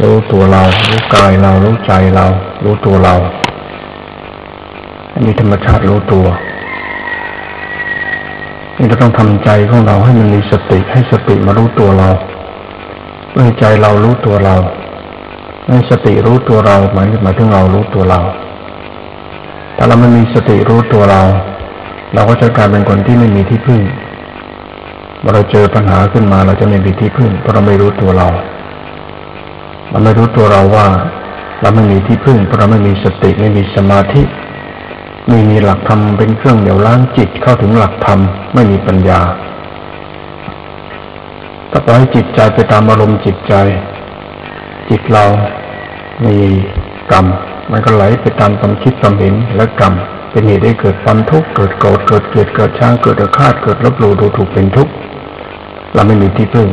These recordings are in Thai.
รู้ตัวเรา รู้กายเรา รู้ใจเรา รู้ตัวเราให้มีธรรมชาติรู้ตัวนี่เราต้องทำใจของเราให้มันมีสติให้สติมารู้ตัวเราเมื่อใจเรารู้ตัวเราให้สติรู้ตัวเราหมายหมายถึงเรารู้ตัวเราถ้าเราไม่มีสติรู้ตัวเรา เราก็จะกลายเป็นคนที่ไม่มีที่พึ่งเมื่อเราเจอปัญหาขึ้นมาเราจะไม่มีที่พึ่งเพราะเราไม่รู้ตัวเรา เราไม่รู้ตัวเราว่า เราไม่มีที่พึ่งเพราะเราไม่มีสติไม่มีสมาธิ ไม่มีหลักธรรมเป็นเครื่องเดี่ยวล้างจิตเข้าถึงหลักธรรมไม่มีปัญญาถ้าปล่อยจิตใจไปตามอารมณ์จิตใจ จิตเรามีกรรม มันก็ไหลไปตามความคิดความเห็นและกรรม เป็นเหตุให้เกิดความทุกข์เกิดโกรธเกิดเกลียดเกิดช่างเกิดอาฆาตเกิดลบหลู่ดูถูกเป็นทุกข์เราไม่มีที่พึ่ง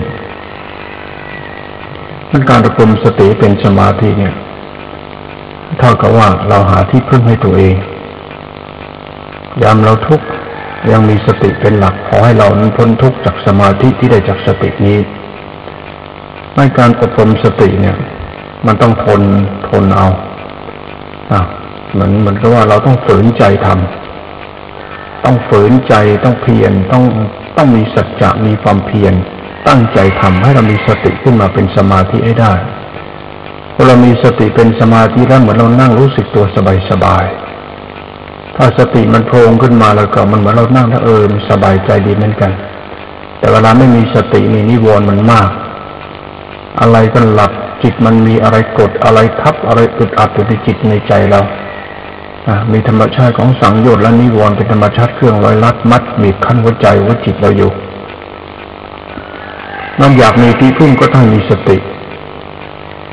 มันการระกมสติเป็นสมาธิเนี่ยเท่ากับว่าเราหาที่พึ่งให้ตัวเอง ยามเราทุกข์ยังมีสติเป็นหลักขอให้เรานั้นพ้นทุกข์จากสมาธิที่ได้จากสตินี้ในการอบรมสติเนี่ย มันต้องทนทนเอาอะเหมือนเหมือนกับว่าเราต้องฝืนใจทำต้องฝืนใจต้องเพียรต้องต้องมีสัจจะมีความเพียร ตั้งใจทำให้เรามีสติขึ้นมาเป็นสมาธิให้ได้พอเรามีสติเป็นสมาธิแล้วเหมือนเรานั่งรู้สึกตัวสบายๆถ้าสติมันโพงขึ้นมาแล้วก็มันเหมือนเรานั่งถ้าเออมสบายใจดีเหมือนกัน แต่เวลาไม่มีสติมีนิวรณ์มันมาก อะไรก็หลับจิตมันมีอะไรกดอะไรทับอะไรอึดอัดอยู่ในจิตในใจเราอ่มีธรรมชาติของสังโยชน์และนิวรณ์เป็นธรรมชาติเครื่องร้อยลัดมัดมีขั้นหัวใจหัวจิตเราอยู่ นอกอยากมีที่พึ่งก็ต้องมีสติ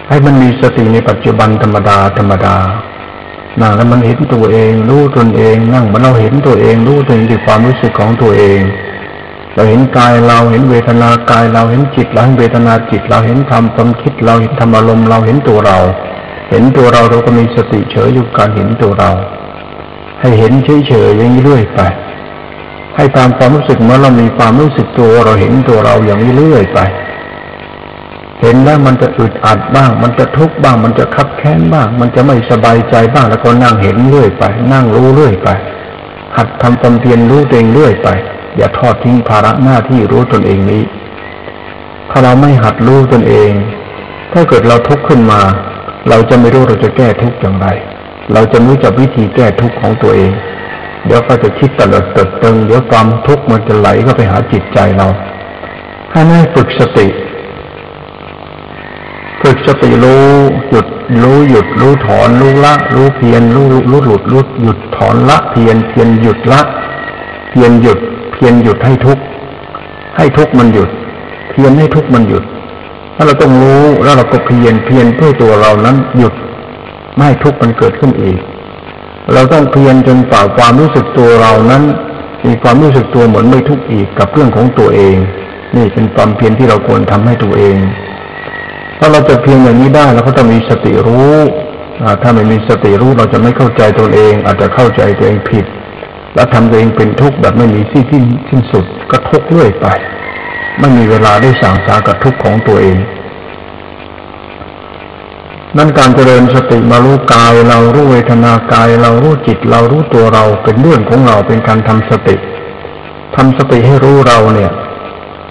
ให้มันมีสติในปัจจุบันธรรมดาธรรมดานั่งแล้วมันเห็นตัวเอง รู้ตนเองนั่งมันเราเห็นตัวเอง รู้ตัวเองด้วยความรู้สึกของตัวเอง เราเห็นกายเราเห็นเวทนากายเราเห็นจิตเราเห็นเวทนาจิต เราเห็นธรรมความคิดเราเห็นธรรมอารมณ์เราเห็นตัวเรา เห็นตัวเราเราก็มีสติเฉยอยู่การเห็นตัวเรา ให้เห็นเฉยๆอย่างนี้เรื่อยไป ให้ตามความรู้สึกเมื่อเรามีความรู้สึกตัวเราเห็นตัวเราอย่างนี้เรื่อยไป เห็นแล้วมันจะอึดอัดบ้าง มันจะทุกข์บ้าง มันจะคับแค้นบ้าง มันจะไม่สบายใจบ้างแล้วก็นั่งเห็นเรื่อยไป นั่งรู้เรื่อยไป หัดทำความเพียรรู้ตัวเองเรื่อยไป อย่าทอดทิ้งภาระหน้าที่รู้ตนเองนี้ ถ้าเราไม่หัดรู้ตนเอง ถ้าเกิดเราทุกข์ขึ้นมา เราจะไม่รู้เราจะแก้ทุกข์อย่างไร เราจะรู้จักวิธีแก้ทุกข์ของตัวเอง เดี๋ยวก็จะคิดตลอดเติดตึงเดี๋ยวความทุกข์มันจะไหลก็ไปหาจิตใจเราให้แม่ฝึกสติ ฝึกสติรู้หยุดรู้หยุดรู้ถอนรู้ละ รู้เพียนรู้รู้หลุดรู้หยุดถอนละเพียนเพียนหยุดละ เพียนหยุด เพียนหยุดให้ทุกให้ทุกมันหยุด เพียนให้ทุกมันหยุดถ้าเราต้องรู้แล้วเราก็เพียนเพียนเพื่อตัวเรานั้นหยุดไม่ให้ทุกมันเกิดขึ้นอีก เราต้องเพียนจนฝ่าความรู้สึกตัวเรานั้น มีความรู้สึกตัวเหมือนไม่ทุกข์อีกกับเรื่องของตัวเอง นี่เป็นความเพียรที่เราควรทำให้ตัวเอง ถ้าเราจะเพียงอย่างนี้ได้เราก็ต้องมีสติรู้ถ้าไม่มีสติรู้เราจะไม่เข้าใจตัวเอง อาจจะเข้าใจตัวเองผิด แล้วทำตัวเองเป็นทุกข์แบบไม่มีที่ที่สิ้นสุดก็ทุกข์เรื่อยไป ไม่มีเวลาได้สั่งสากับทุกข์ของตัวเอง นั่นการเจริญสติมารู้กาย เรารู้เวทนากาย เรารู้จิต เรารู้ตัวเราเป็นเรื่องของเราเป็นการทำสติทำสติให้รู้เราเนี่ย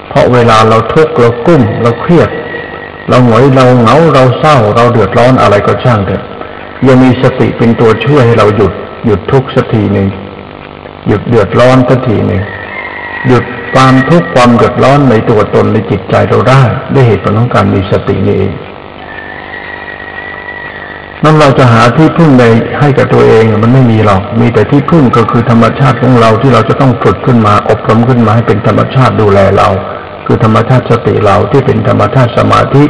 เพราะเวลาเราทุกข์เรากุ้มเราเครียด เราหงอยเราเหงาเราเศร้า เราเดือดร้อนอะไรก็ช่างเถอะยังมีสติเป็นตัวช่วยให้เราหยุด หยุดทุกข์สักทีหนึ่งหยุดเดือดร้อนสักทีหนึ่งหยุดความทุกข์ความเดือดร้อนในตัวตนในจิตใจเราได้ด้วยเหตุผลของการมีสตินี่เอง นั่นเราจะหาที่พึ่งในให้กับตัวเองมันไม่มีหรอก มีแต่ที่พึ่งก็คือธรรมชาติของเราที่เราจะต้องฝึกขึ้นมาอบรมขึ้นมาให้เป็นธรรมชาติดูแลเรา คือธรรมชาติสติเราที่เป็นธรรมชาติสมาธิ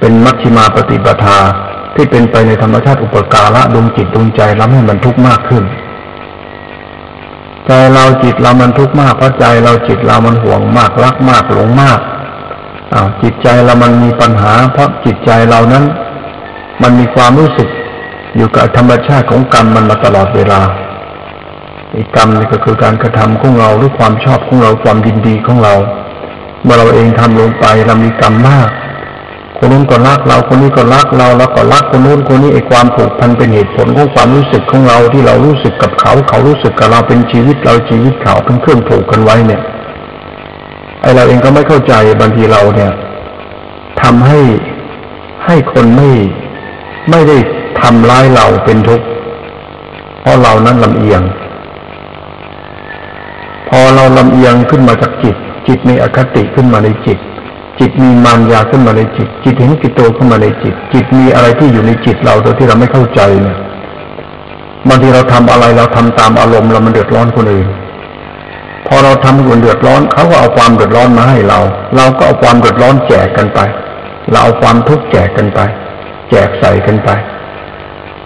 เป็นมัชฌิมาปฏิปทา ที่เป็นไปในธรรมชาติอุปการะดวงจิตดวงใจเราให้มันทุกข์มากขึ้นใจเราจิตเรามันทุกข์มากเพราะใจเราจิตเรามันห่วงมากรักมากหลงมากอ้าวจิตใจเรามันมีปัญหา เพราะจิตใจเรานั้น มันมีความรู้สึกอยู่กับธรรมชาติของกรรมมันมาตลอดเวลาอีกกรรมนี่ก็คือการกระทำของเราหรือความชอบของเราความยินดีของเรา เมื่อเราเองทำลงไปเรามีกรรมมาก คนนู้นก็รักเราคนนี้ก็รักเราแล้วก็รักคนนู้นคนนี้ไอ้ความผูกพันเป็นเหตุผลของความรู้สึกของเราที่เรารู้สึกกับเขา เขารู้สึกกับเราเป็นชีวิตเราชีวิตเขาเป็นเครื่องผูกกันไว้เนี่ยไอเราเองก็ไม่เข้าใจบางทีเราเนี่ยทำให้ให้คนไม่ ไม่ได้ทำร้ายเราเป็นทุกข์เพราะเรานั้นลำเอียง พอเราลำเอียงขึ้นมาจากจิต จิตมีอคติขึ้นมาในจิต จิตมีมารยาขึ้นมาในจิต จิตเห็นกิโตขึ้นมาในจิต จิตมีอะไรที่อยู่ในจิตเราโดยที่เราไม่เข้าใจเนี่ยบางทีเราทำอะไรเราทำตามอารมณ์เรามันเดือดร้อนคนอื่นพอเราทำคนเดือดร้อนเขาก็เอาความเดือดร้อนมาให้เรา เราก็เอาความเดือดร้อนแจกกันไป เราเอาความทุกข์แจกกันไป แจกใส่กันไป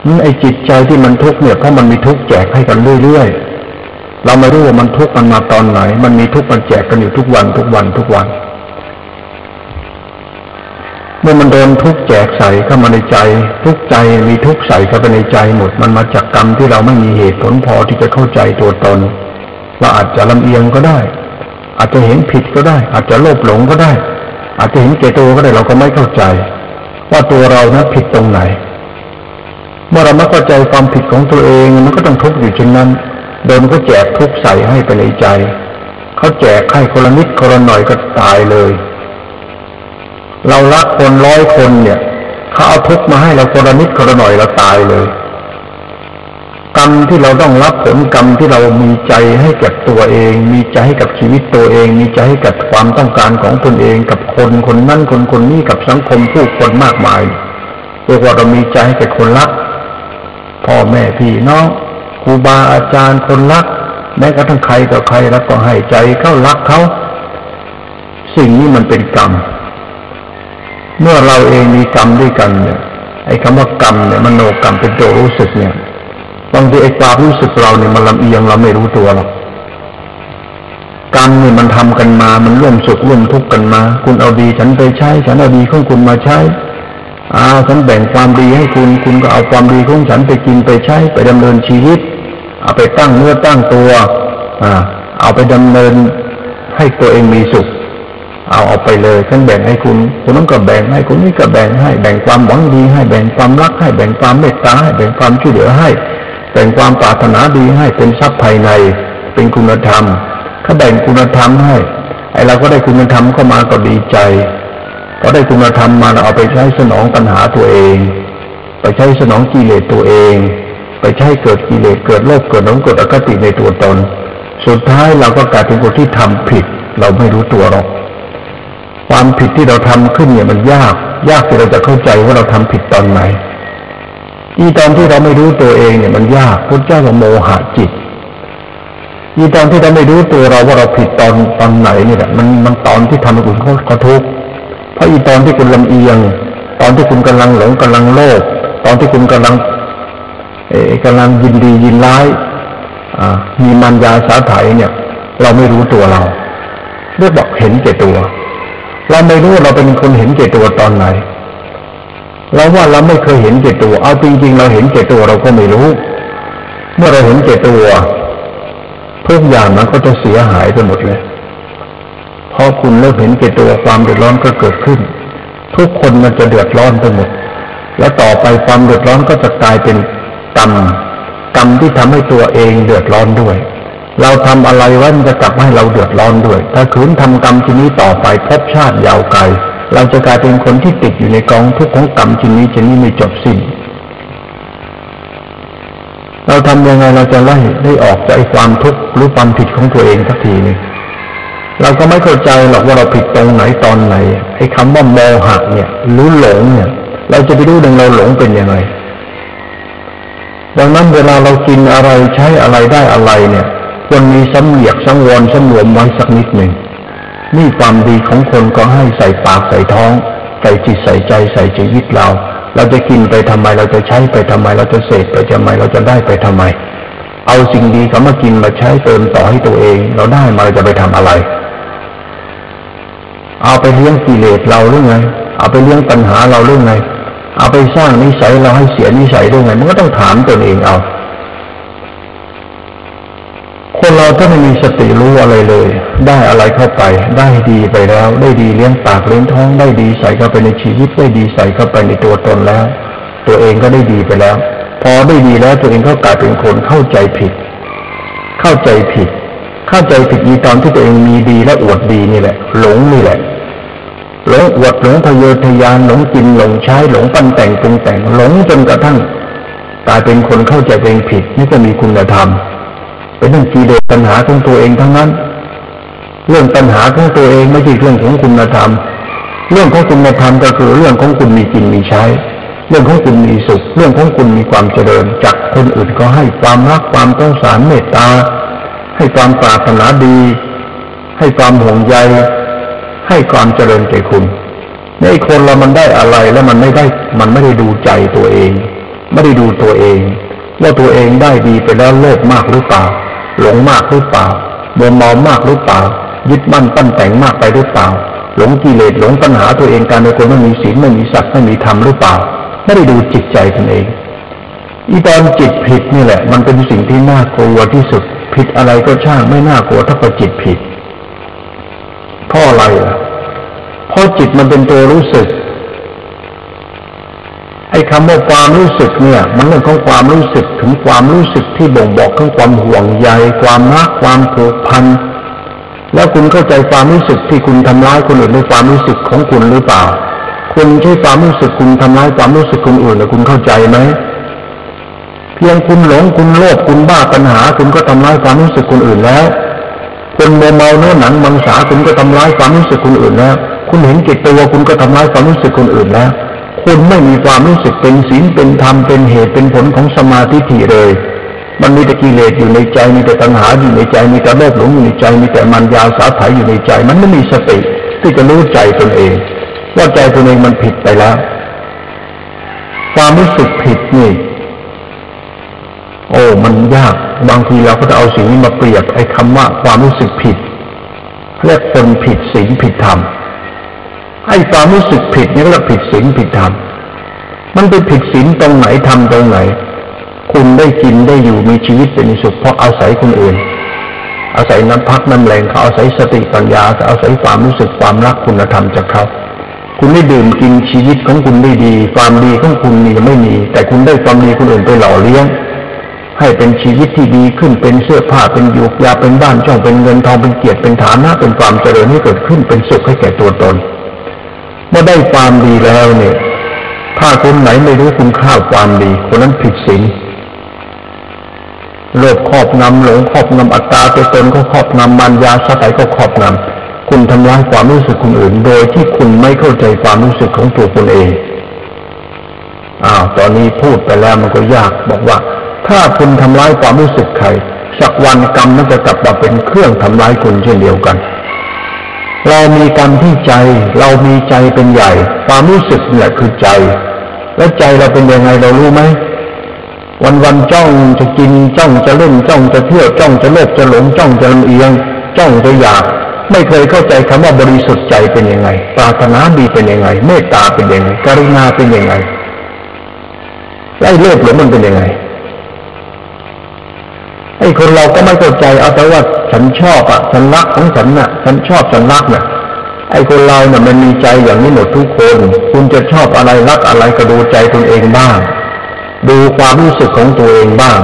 นี่ไอ้จิตใจที่มันทุกข์เนี่ยเพราะมันมีทุกข์แจกให้กันเรื่อยๆ เราไม่รู้ว่ามันทุกข์มันมาตอนไหน มันมีทุกข์มันแจกกันอยู่ทุกวันทุกวันทุกวัน เมื่อมันโดนทุกข์แจกใส่เข้ามาในใจ ทุกใจมีทุกข์ใส่เข้าไปในใจหมด มันมาจากกรรมที่เราไม่มีเหตุผลพอที่จะเข้าใจตัวตนเราอาจจะลำเอียงก็ได้ อาจจะเห็นผิดก็ได้ อาจจะโลภหลงก็ได้ อาจจะเห็นเกตัวก็ได้เราก็ไม่เข้าใจ ว่าตัวเรานะผิดตรงไหน เมื่อเราไม่เข้าใจความผิดของตัวเองมันก็ต้องทุกข์อยู่เช่นนั้น โดนก็แจกทุกข์ใส่ให้ไปในใจ เขาแจกให้คนละนิดคนละหน่อยก็ตายเลย เรารักคนร้อยคนเนี่ยเขาเอาทุกข์มาให้เราคนละนิดคนละหน่อยเราตายเลย กรรมที่เราต้องรับผลกรรมที่เรามีใจให้กับตัวเอง มีใจให้กับชีวิตตัวเอง มีใจให้กับความต้องการของตนเอง กับคนคนนั้นคนคนนี้กับสังคมผู้คนมากมายเรียกว่าเรามีใจให้กับคนรักพ่อแม่พี่น้องครูบาอาจารย์คนรักแม้กระทั่งใครต่อใครแล้วก็ให้ใจเขารักเขาสิ่งนี้มันเป็นกรรม เมื่อเราเองมีกรรมด้วยกันเนี่ยไอ้คำว่ากรรมเนี่ยมโนกรรมเป็นตัวรู้สึกเนี่ย บางทีไอ้ความรู้สึกเราเนี่ยมันลำเอียงเราไม่รู้ตัวหรอกกรรมเนี่ยมันทำกันมา มันร่วมสุขร่วมทุกข์กันมา คุณเอาดีฉันไปใช้ ฉันเอาดีของคุณมาใช้อ่าฉันแบ่งความดีให้คุณ คุณก็เอาความดีของฉันไปกินไปใช้ ไปดำเนินชีวิต เอาไปตั้งเนื้อตั้งตัว อ่า เอาไปดำเนินให้ตัวเองมีสุข เอาเอาไปเลยฉันแบ่งให้คุณ คุณนั้นก็แบ่งให้คุณนี่ก็แบ่งให้ แบ่งความหวังดีให้ แบ่งความรักให้ แบ่งความเมตตาให้ แบ่งความช่วยเหลือให้ แบ่งความปรารถนาดีให้เป็นทรัพย์ภายใน เป็นคุณธรรมเขาแบ่งคุณธรรมให้ไอเราก็ได้คุณธรรมเข้ามาก็ดีใจพอได้คุณธรรมมาเราเอาไปใช้สนองปัญหาตัวเอง ไปใช้สนองกิเลสตัวเอง ไปใช้เกิดกิเลสเกิดโลภเกิดหลงเกิดอคติในตัวตน สุดท้ายเราก็กลายเป็นคนที่ทำผิด เราไม่รู้ตัวหรอกความผิดที่เราทำขึ้นเนี่ยมันยาก ยากที่เราจะเข้าใจว่าเราทำผิดตอนไหน อีตอนที่เราไม่รู้ตัวเองเนี่ยมันยากพุทธเจ้าบอกโมหะจิตอีตอนที่เราไม่รู้ตัวเราว่าเราผิดตอนตอนไหนนี่แหละมันมันตอนที่ทำให้คุณเขาทุกข์เพราะอีตอนที่คุณลำเอียง ตอนที่คุณกำลังหลงกำลังโลภตอนที่คุณกำลัง เอกำลังยินดียินร้ายอ่ามีมันยาสาไถเนี่ย เราไม่รู้ตัวเราเรียกบอกเห็นเจตัว เราไม่รู้เราเป็นคนเห็นเจตัวตอนไหน เราว่าเราไม่เคยเห็นเจตัว เอาจริงๆ เราเห็นเจตัวเราก็ไม่รู้ เมื่อเราเห็นเจตัวทุกอย่างมันก็จะเสียหายไปหมดเลยพอคุณเลิกเห็นเจตัวความเดือดร้อนก็เกิดขึ้น ทุกคนมันจะเดือดร้อนไปหมด แล้วต่อไปความเดือดร้อนก็จะกลายเป็นกรรมกรรมที่ทำให้ตัวเองเดือดร้อนด้วย เราทำอะไรไว้มันจะกลับให้เราเดือดร้อนด้วย ถ้าขืนทำกรรมชนี้ต่อไปพบชาติยาวไกล เราจะกลายเป็นคนที่ติดอยู่ในกองทุกข์ของกรรมชิ้นนี้ชิ้นนี้ไม่จบสิ้น เราทำยังไงเราจะไล่ได้ออกจากความทุกข์หรือความผิดของตัวเองสักทีนึงเราก็ไม่เข้าใจหรอกว่าเราผิดตรงไหนตอนไหนไอ้คำว่าโมหะเนี่ยหรือหลงเนี่ย เราจะไปรู้ดังเราหลงเป็นยังไงดังนั้นเวลาเรากินอะไรใช้อะไรได้อะไรเนี่ยควรมีสำเนียกสังวรสำรวมไว้สักนิดหนึ่ง นี่ความดีของคนก็ให้ใส่ปากใส่ท้อง ใส่จิตใส่ใจใส่ชีวิตเรา เราจะกินไปทำไมเราจะใช้ไปทำไม เราจะเสพไปทำไมเราจะได้ไปทำไม เอาสิ่งดีเขามากินมาใช้เติมต่อให้ตัวเอง เราได้มาจะไปทำอะไร เอาไปเลี้ยงกิเลสเราหรือไง เอาไปเลี้ยงปัญหาเราหรือไง เอาไปสร้างนิสัยเราให้เสียนิสัยด้วยไง มันก็ต้องถามตัวเองเอา คนเราเราถ้าไม่มีสติรู้อะไรเลย ได้อะไรเข้าไป ได้ดีไปแล้ว ได้ดีเลี้ยงปากเลี้ยงท้อง ได้ดีใส่เข้าไปในชีวิต ได้ดีใส่เข้าไปในตัวตนแล้ว ตัวเองก็ได้ดีไปแล้ว พอได้ดีแล้วตัวเองก็กลายเป็นคนเข้าใจผิด เข้าใจผิด เข้าใจผิดมีตอนที่ตัวเองมีดีและอวดดีนี่แหละ หลงนี่แหละหลงอวดหลงทะเยอทะยานหลงกินหลงใช้หลงปั้นแต่งปรุงแต่งหลงจนกระทั่งกลายเป็นคนเข้าใจตัวเองผิดนี่ก็มีคุณธรรม เป็นเรื่องกิเลสปัญหาของตัวเองทั้งนั้น เรื่องปัญหาของตัวเองไม่ใช่เรื่องของคุณธรรม เรื่องของคุณธรรมก็คือเรื่องของคุณมีกินมีใช้ เรื่องของคุณมีสุข เรื่องของคุณมีความเจริญ จากคนอื่นก็ให้ความรักความต้องสารเมตตา ให้ความปรารถนาดี ให้ความห่วงใย ให้ความเจริญแก่คุณในคนเรามันได้อะไรแล้วมันไม่ได้มันไม่ได้ดูใจตัวเอง ไม่ได้ดูตัวเอง ว่าตัวเองได้ดีไปแล้วโลภมากหรือเปล่า หลงมากหรือเปล่าโมเมามากหรือเปล่า ยึดมั่นปั้นแต่งมากไปหรือเปล่า หลงกิเลสหลงปัญหาตัวเองการในคนไม่มีศีลไม่มีศักดิ์ไม่มีธรรมหรือเปล่าไม่ได้ดูจิตใจตนเองอีตอนจิตผิดนี่แหละ มันเป็นสิ่งที่น่ากลัวที่สุด ผิดอะไรก็ช่างไม่น่ากลัวถ้ากับจิตผิดเพราะอะไรล่ะเพราะจิตมันเป็นตัวรู้สึก ไอ้คำว่าความรู้สึกเนี่ย มันเรื่องของความรู้สึกถึงความรู้สึกที่บ่งบอกถึงความห่วงใยความรักความผูกพันแล้วคุณเข้าใจความรู้สึกที่คุณทำร้ายคนอื่นในความรู้สึกของคุณหรือเปล่า คุณใช้ความรู้สึกคุณทำร้ายความรู้สึกคนอื่นแล้วคุณเข้าใจไหมเพียงคุณหลงคุณโลภคุณบ้าปัญหา คุณก็ทำร้ายความรู้สึกคนอื่นแล้วคนโมเมาเนื้อหนังมังสาคุณก็ทำร้ายความรู้สึกคนอื่นแล้ว คุณเห็นเกตตัวคุณก็ทำร้ายความรู้สึกคนอื่นแล้ว คุณไม่มีความรู้สึกเป็นศีลเป็นธรรมเป็นเหตุเป็นผลของสมาธิถี่เลย มันมีแต่กิเลสอยู่ในใจมีแต่ตัณหาอยู่ในใจมีแต่โลภหลงอยู่ในใจมีแต่มันยาสาไถอยู่ในใจ มันไม่มีสติที่จะรู้ใจตนเอง ว่าใจตนเองมันผิดไปแล้ว ความรู้สึกผิดนี่ โอ้มันยากบางทีเราก็จะเอาสิ่งนี้มาเปรียบไอ้คำว่าความรู้สึกผิดเรียกคนผิดศีลผิดธรรม ไอ้ความรู้สึกผิดนี่ก็เรียกผิดศีลผิดธรรมมันไปผิดศีลตรงไหนทำตรงไหน คุณได้กินได้อยู่มีชีวิตเป็นสุขเพราะอาศัยคนอื่น อาศัยน้ำพักน้ำแรงเขาอาศัยสติปัญญาอาศัยความรู้สึกความรักคุณธรรมจากเขาคุณได้ดื่มกินชีวิตของคุณได้ดี ความดีของคุณมีไม่มี แต่คุณได้ความดีคนอื่นไปหล่อเลี้ยง ให้เป็นชีวิตที่ดีขึ้นเป็นเสื้อผ้าเป็นยุกยาเป็นบ้านช่องเป็นเงินทองเป็นเกียรติเป็นฐานะเป็นความเจริญที่เกิดขึ้นเป็นสุขให้แก่ตัวตน มื่อได้ความดีแล้วเนี่ย ถ้าคนไหนไม่รู้คุณค่าความดี คนนั้นผิดศีลโลภครอบงำหลงครอบงำอัตตาตัวตนก็ครอบงำมันยาสไตก็ครอบงำคุณทำลายความรู้สึกคนอื่น โดยที่คุณไม่เข้าใจความรู้สึกของตัวคุณเองอ้าวตอนนี้พูดไปแล้วมันก็ยากบอกว่า ถ้าคุณทำร้ายความรู้สึกใครสักวันกรรมมันจะกลับมาเป็นเครื่องทำร้ายคุณเช่นเดียวกัน เรามีกรรมที่ใจ เรามีใจเป็นใหญ่ ความรู้สึกนี่คือใจ แล้วใจเราเป็นยังไงเรารู้ไหมวันวันจ้องจะกินจ้องจะเล่นจ้องจะเที่ยวจ้องจะโลภจะหลงจ้องจะลำเอียง จ้องจะอยาก ไม่เคยเข้าใจคำว่าบริสุทธิ์ใจเป็นยังไงปรารถนาดีเป็นยังไง เมตตาเป็นยังไงกรุณาเป็นยังไงไอ้โลภหลงมันเป็นยังไง อ้คนเราก็ไม่เข้าใจเอาแต่ว่าฉันชอบอะฉันรักของฉันน่ะ ฉันชอบฉันรักน่ะ ไอ้คนเราเนี่ยมันมีใจอย่างนี้หมดทุกคน คุณจะชอบอะไรรักอะไรก็ดูใจตนเองบ้าง ดูความรู้สึกของตัวเองบ้าง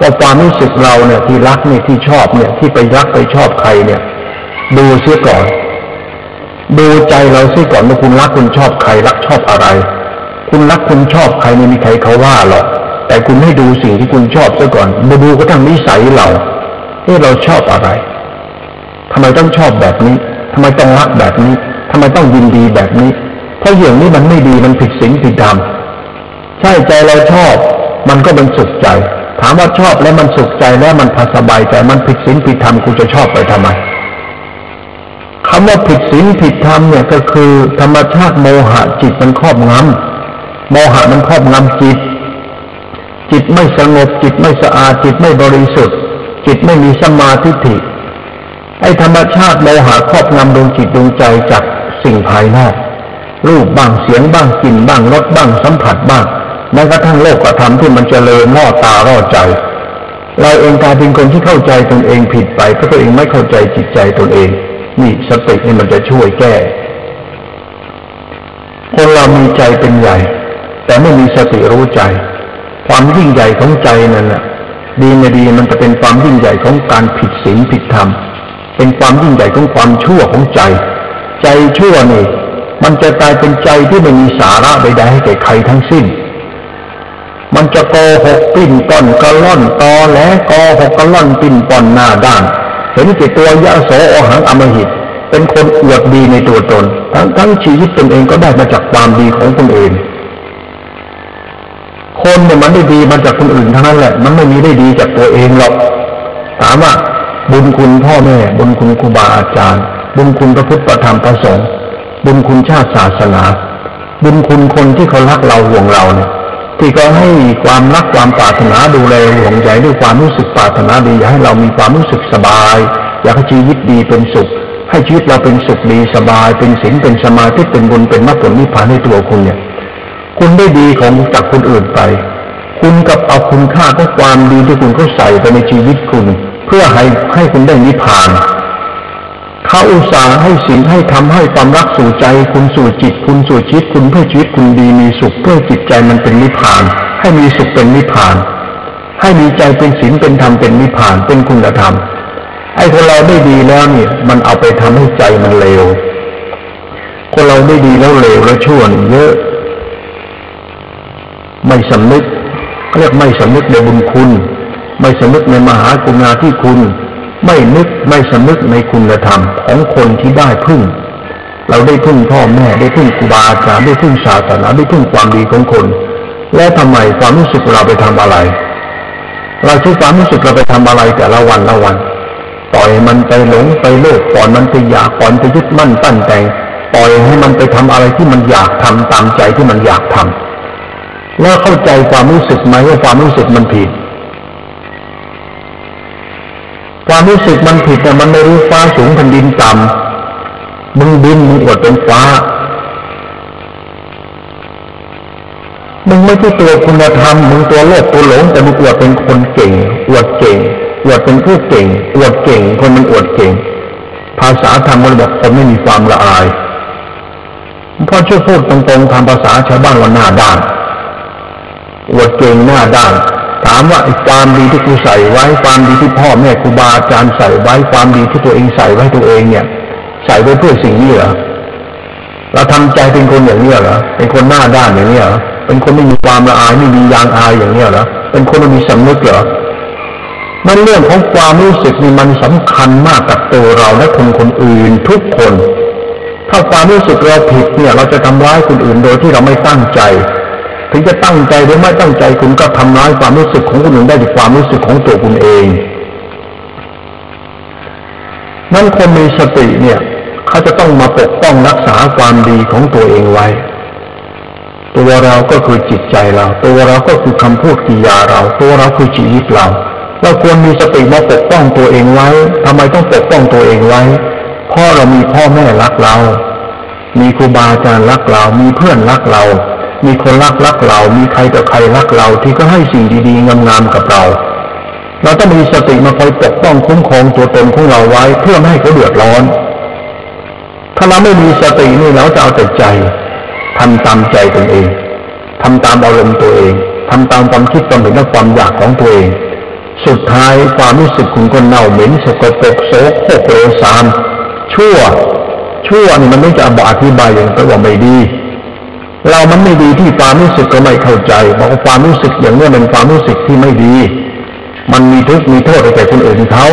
ว่าความรู้สึกเราเนี่ยที่รักเนี่ยที่ชอบเนี่ยที่ไปรักไปชอบใครเนี่ย ดูเสียก่อน ดูใจเราเสียก่อนว่าคุณรักคุณชอบใครรักชอบอะไร คุณรักคุณชอบใครไม่มีใครเขาว่าหรอก แต่คุณให้ดูสิ่งที่คุณชอบซะก่อนมาดูก็ทั้งนิสัยเราเออเราชอบอะไรทำไมต้องชอบแบบนี้ทำไมต้องรักแบบนี้ทำไมต้องยินดีแบบนี้ เพราะอย่างนี้มันไม่ดีมันผิดศีลผิดธรรมใช่ใจเราชอบ มันก็เป็นสุขใจ ถามว่าชอบแล้วมันสุขใจแล้วมันพาสบายใจมันผิดศีลผิดธรรมกูจะชอบไปทำไมคำว่าผิดศีลผิดธรรมเนี่ยก็คือ ธรรมชาติโมหะจิตมันครอบงำโมหะมันครอบงำจิต จิตไม่สงบ จิตไม่สะอาด จิตไม่บริสุทธิ์ จิตไม่มีสมาธิิไอ้ธรรมชาติโมหะครอบงำดวงจิตดวงใจจากสิ่งภายนอกรูปบ้างเสียงบ้างกลิ่นบ้างรสบ้างสัมผัสบ้างแม้กระทั่งโลกธรรมที่มันจเจริญล่อตาล่อใจ เราเองกลายเป็นคนที่เข้าใจตนเองผิดไปเพราะตัวเองไม่เข้าใจจิตใจตนเอง นี่สตินี่มันจะช่วยแก้คนเรามีใจเป็นใหญ่ แต่ไม่มีสติรู้ใจ ความยิ่งใหญ่ของใจนั่นแหละดีไม่ดีมันจะเป็นความยิ่งใหญ่ของการผิดศีลผิดธรรม เป็นความยิ่งใหญ่ของความชั่วของใจ ใจชั่วนี่ มันจะกลายเป็นใจที่ไม่มีสาระใดๆให้แก่ใครทั้งสิ้น มันจะโกหกปิ้นป้อนกระล่อนตอแหลกอหกกระล่อนปิ้นป้อนหน้าด้าน เห็นแก่ตัวยะโสโอหังอมหิต เป็นคนอวดดีในตัวตน ทั้งทั้งชีวิตตนเองก็ได้มาจากความดีของตนเอง คนเนี่ยมันได้ดีมาจากคนอื่นทั้งนั้นแหละ มันไม่มีได้ดีจากตัวเองหรอกถามว่าบุญคุณพ่อแม่ บุญคุณครูบาอาจารย์ บุญคุณพระพุทธประธรรมประสงค์บุญคุณชาติศาสนา บุญคุณคนที่เขารักเราห่วงเราเนี่ยที่เขาให้ความรักความปรารถนาดูแลห่วงใยด้วยความรู้สึกปรารถนาดีอยากให้เรามีความรู้สึกสบาย อยากให้ชีวิตดีเป็นสุข ให้ชีวิตเราเป็นสุขดีสบาย เป็นศีลเป็นสมาธิเป็นบุญเป็นมรรคผลนิพพานในตัวคุณเนี่ย คุณได้ดีของจากคนอื่นไป คุณกับเอาคุณค่าของความดีที่คุณเขาใส่ไปในชีวิตคุณ เพื่อให้ให้คุณได้นิพพานเขาอุตส่าห์ให้สิ่งให้ทำให้ความรักสู่ใจ คุณสู่จิต คุณสู่ชีวิตคุณเพื่อชีวิตคุณดีมีสุขเพื่อจิตใจมันเป็นนิพพาน ให้มีสุขเป็นนิพพาน ให้มีใจเป็นศีลเป็นธรรมเป็นนิพพานเป็นคุณธรรมไอ้คนเราได้ดีแล้วเนี่ยมันเอาไปทำให้ใจมันเลวคนเราได้ดีแล้วเลวแล้วชั่วเยอะ ไม่สำนึกเรียกไม่สำนึกในบุญคุณ ไม่สำนึกในมหากรุณาธิคุณ ไม่นึกไม่สำนึกในคุณธรรมของคนที่ได้พึ่ง เราได้พึ่งพ่อแม่ได้พึ่งครูบาอาจารย์ได้พึ่งศาสนาได้พึ่งความดีของคน และทำไมความรู้สึกเราไปทำอะไร เราใช้ความรู้สึกเราไปทำอะไรแต่ละวันละวันปล่อยมันไปหลงไปโลภปล่อยมันไปอยากปล่อยไปยึดมั่นตั้นแต่งปล่อยให้มันไปทำอะไรที่มันอยากทำตามใจที่มันอยากทำ แล้วเข้าใจความรู้สึกไหมว่าความรู้สึกมันผิด ความรู้สึกมันผิดแต่มันไม่รู้ฟ้าสูงแผ่นดินต่ำมึงบินมึงอวดเป็นฟ้า มึงไม่ใช่ตัวคุณธรรมมึงตัวโลกตัวหลงแต่มึงอวดเป็นคนเก่ง อวดเก่ง อวดเป็นผู้เก่ง อวดเก่ง คนมันอวดเก่ง ภาษาธรรมมันบอกคนไม่มีความละอายพ่อช่วยพูดตรงๆทำภาษาชาวบ้านว่าหน้าด้าน อวดเก่งหน้าด้านถามว่าความดีที่กูใส่ไว้ความดีที่พ่อแม่ครูบาอาจารย์ใส่ไว้ความดีที่ตัวเองใส่ไว้ตัวเองเนี่ย ใส่ไว้เพื่อสิ่งนี้เหรอเราทำใจเป็นคนอย่างนี้เหรอเป็นคนหน้าด้านอย่างนี้เหรอเป็นคนไม่มีความละอายไม่มียางอายอย่างนี้เหรอเป็นคนไม่มีสำนึกเหรอมันเรื่องของความรู้สึกนี่มันสำคัญมากกับตัวเราและคนคนอื่นทุกคน ถ้าความรู้สึกเราผิดเนี่ย เราจะทำร้ายคนอื่นโดยที่เราไม่ตั้งใจ ถึงจะตั้งใจหรือไม่ตั้งใจคุณก็ทำร้ายความรู้สึกของคนอื่นได้ด้วยความรู้สึกของตัวคุณเองนั่นคนมีสติเนี่ย เขาจะต้องมาปกป้องรักษาความดีของตัวเองไว้ ตัวเราก็คือจิตใจเรา ตัวเราก็คือคำพูดกิยาเรา ตัวเราคือชีวิตเรา เราควรมีสติมาปกป้องตัวเองไว้ทำไมต้องปกป้องตัวเองไว้เพราะเรามีพ่อแม่รักเรา มีครูบาอาจารย์รักเรา มีเพื่อนรักเรา มีคนรักรักเรา มีใครต่อใครรักเรา ที่ก็ให้สิ่งดีๆ งามๆกับเรา เราต้องมีสติมาคอยปกป้องคุ้มครองตัวตนของเราไว้เพื่อไม่ให้เขาเดือดร้อน ถ้าเราไม่มีสตินี่เราจะเอาแต่ใจทำตามใจตนเอง ทำตามอารมณ์ตัวเอง ทำตามความคิดความเห็นและความอยากของตัวเอง สุดท้ายความรู้สึกคุณก็เน่าเหม็นสกปรกโสโครกเลวทราม ชั่ว ชั่วนี่มันไม่จะบอธิบายอย่างไรว่าไม่ดี เรามันไม่ดีที่ความรู้สึกก็ไม่เข้าใจบอกว่าความรู้สึกอย่างนี้เป็นความรู้สึกที่ไม่ดี มันมีทุกข์มีโทษไปแต่คนอื่นเขา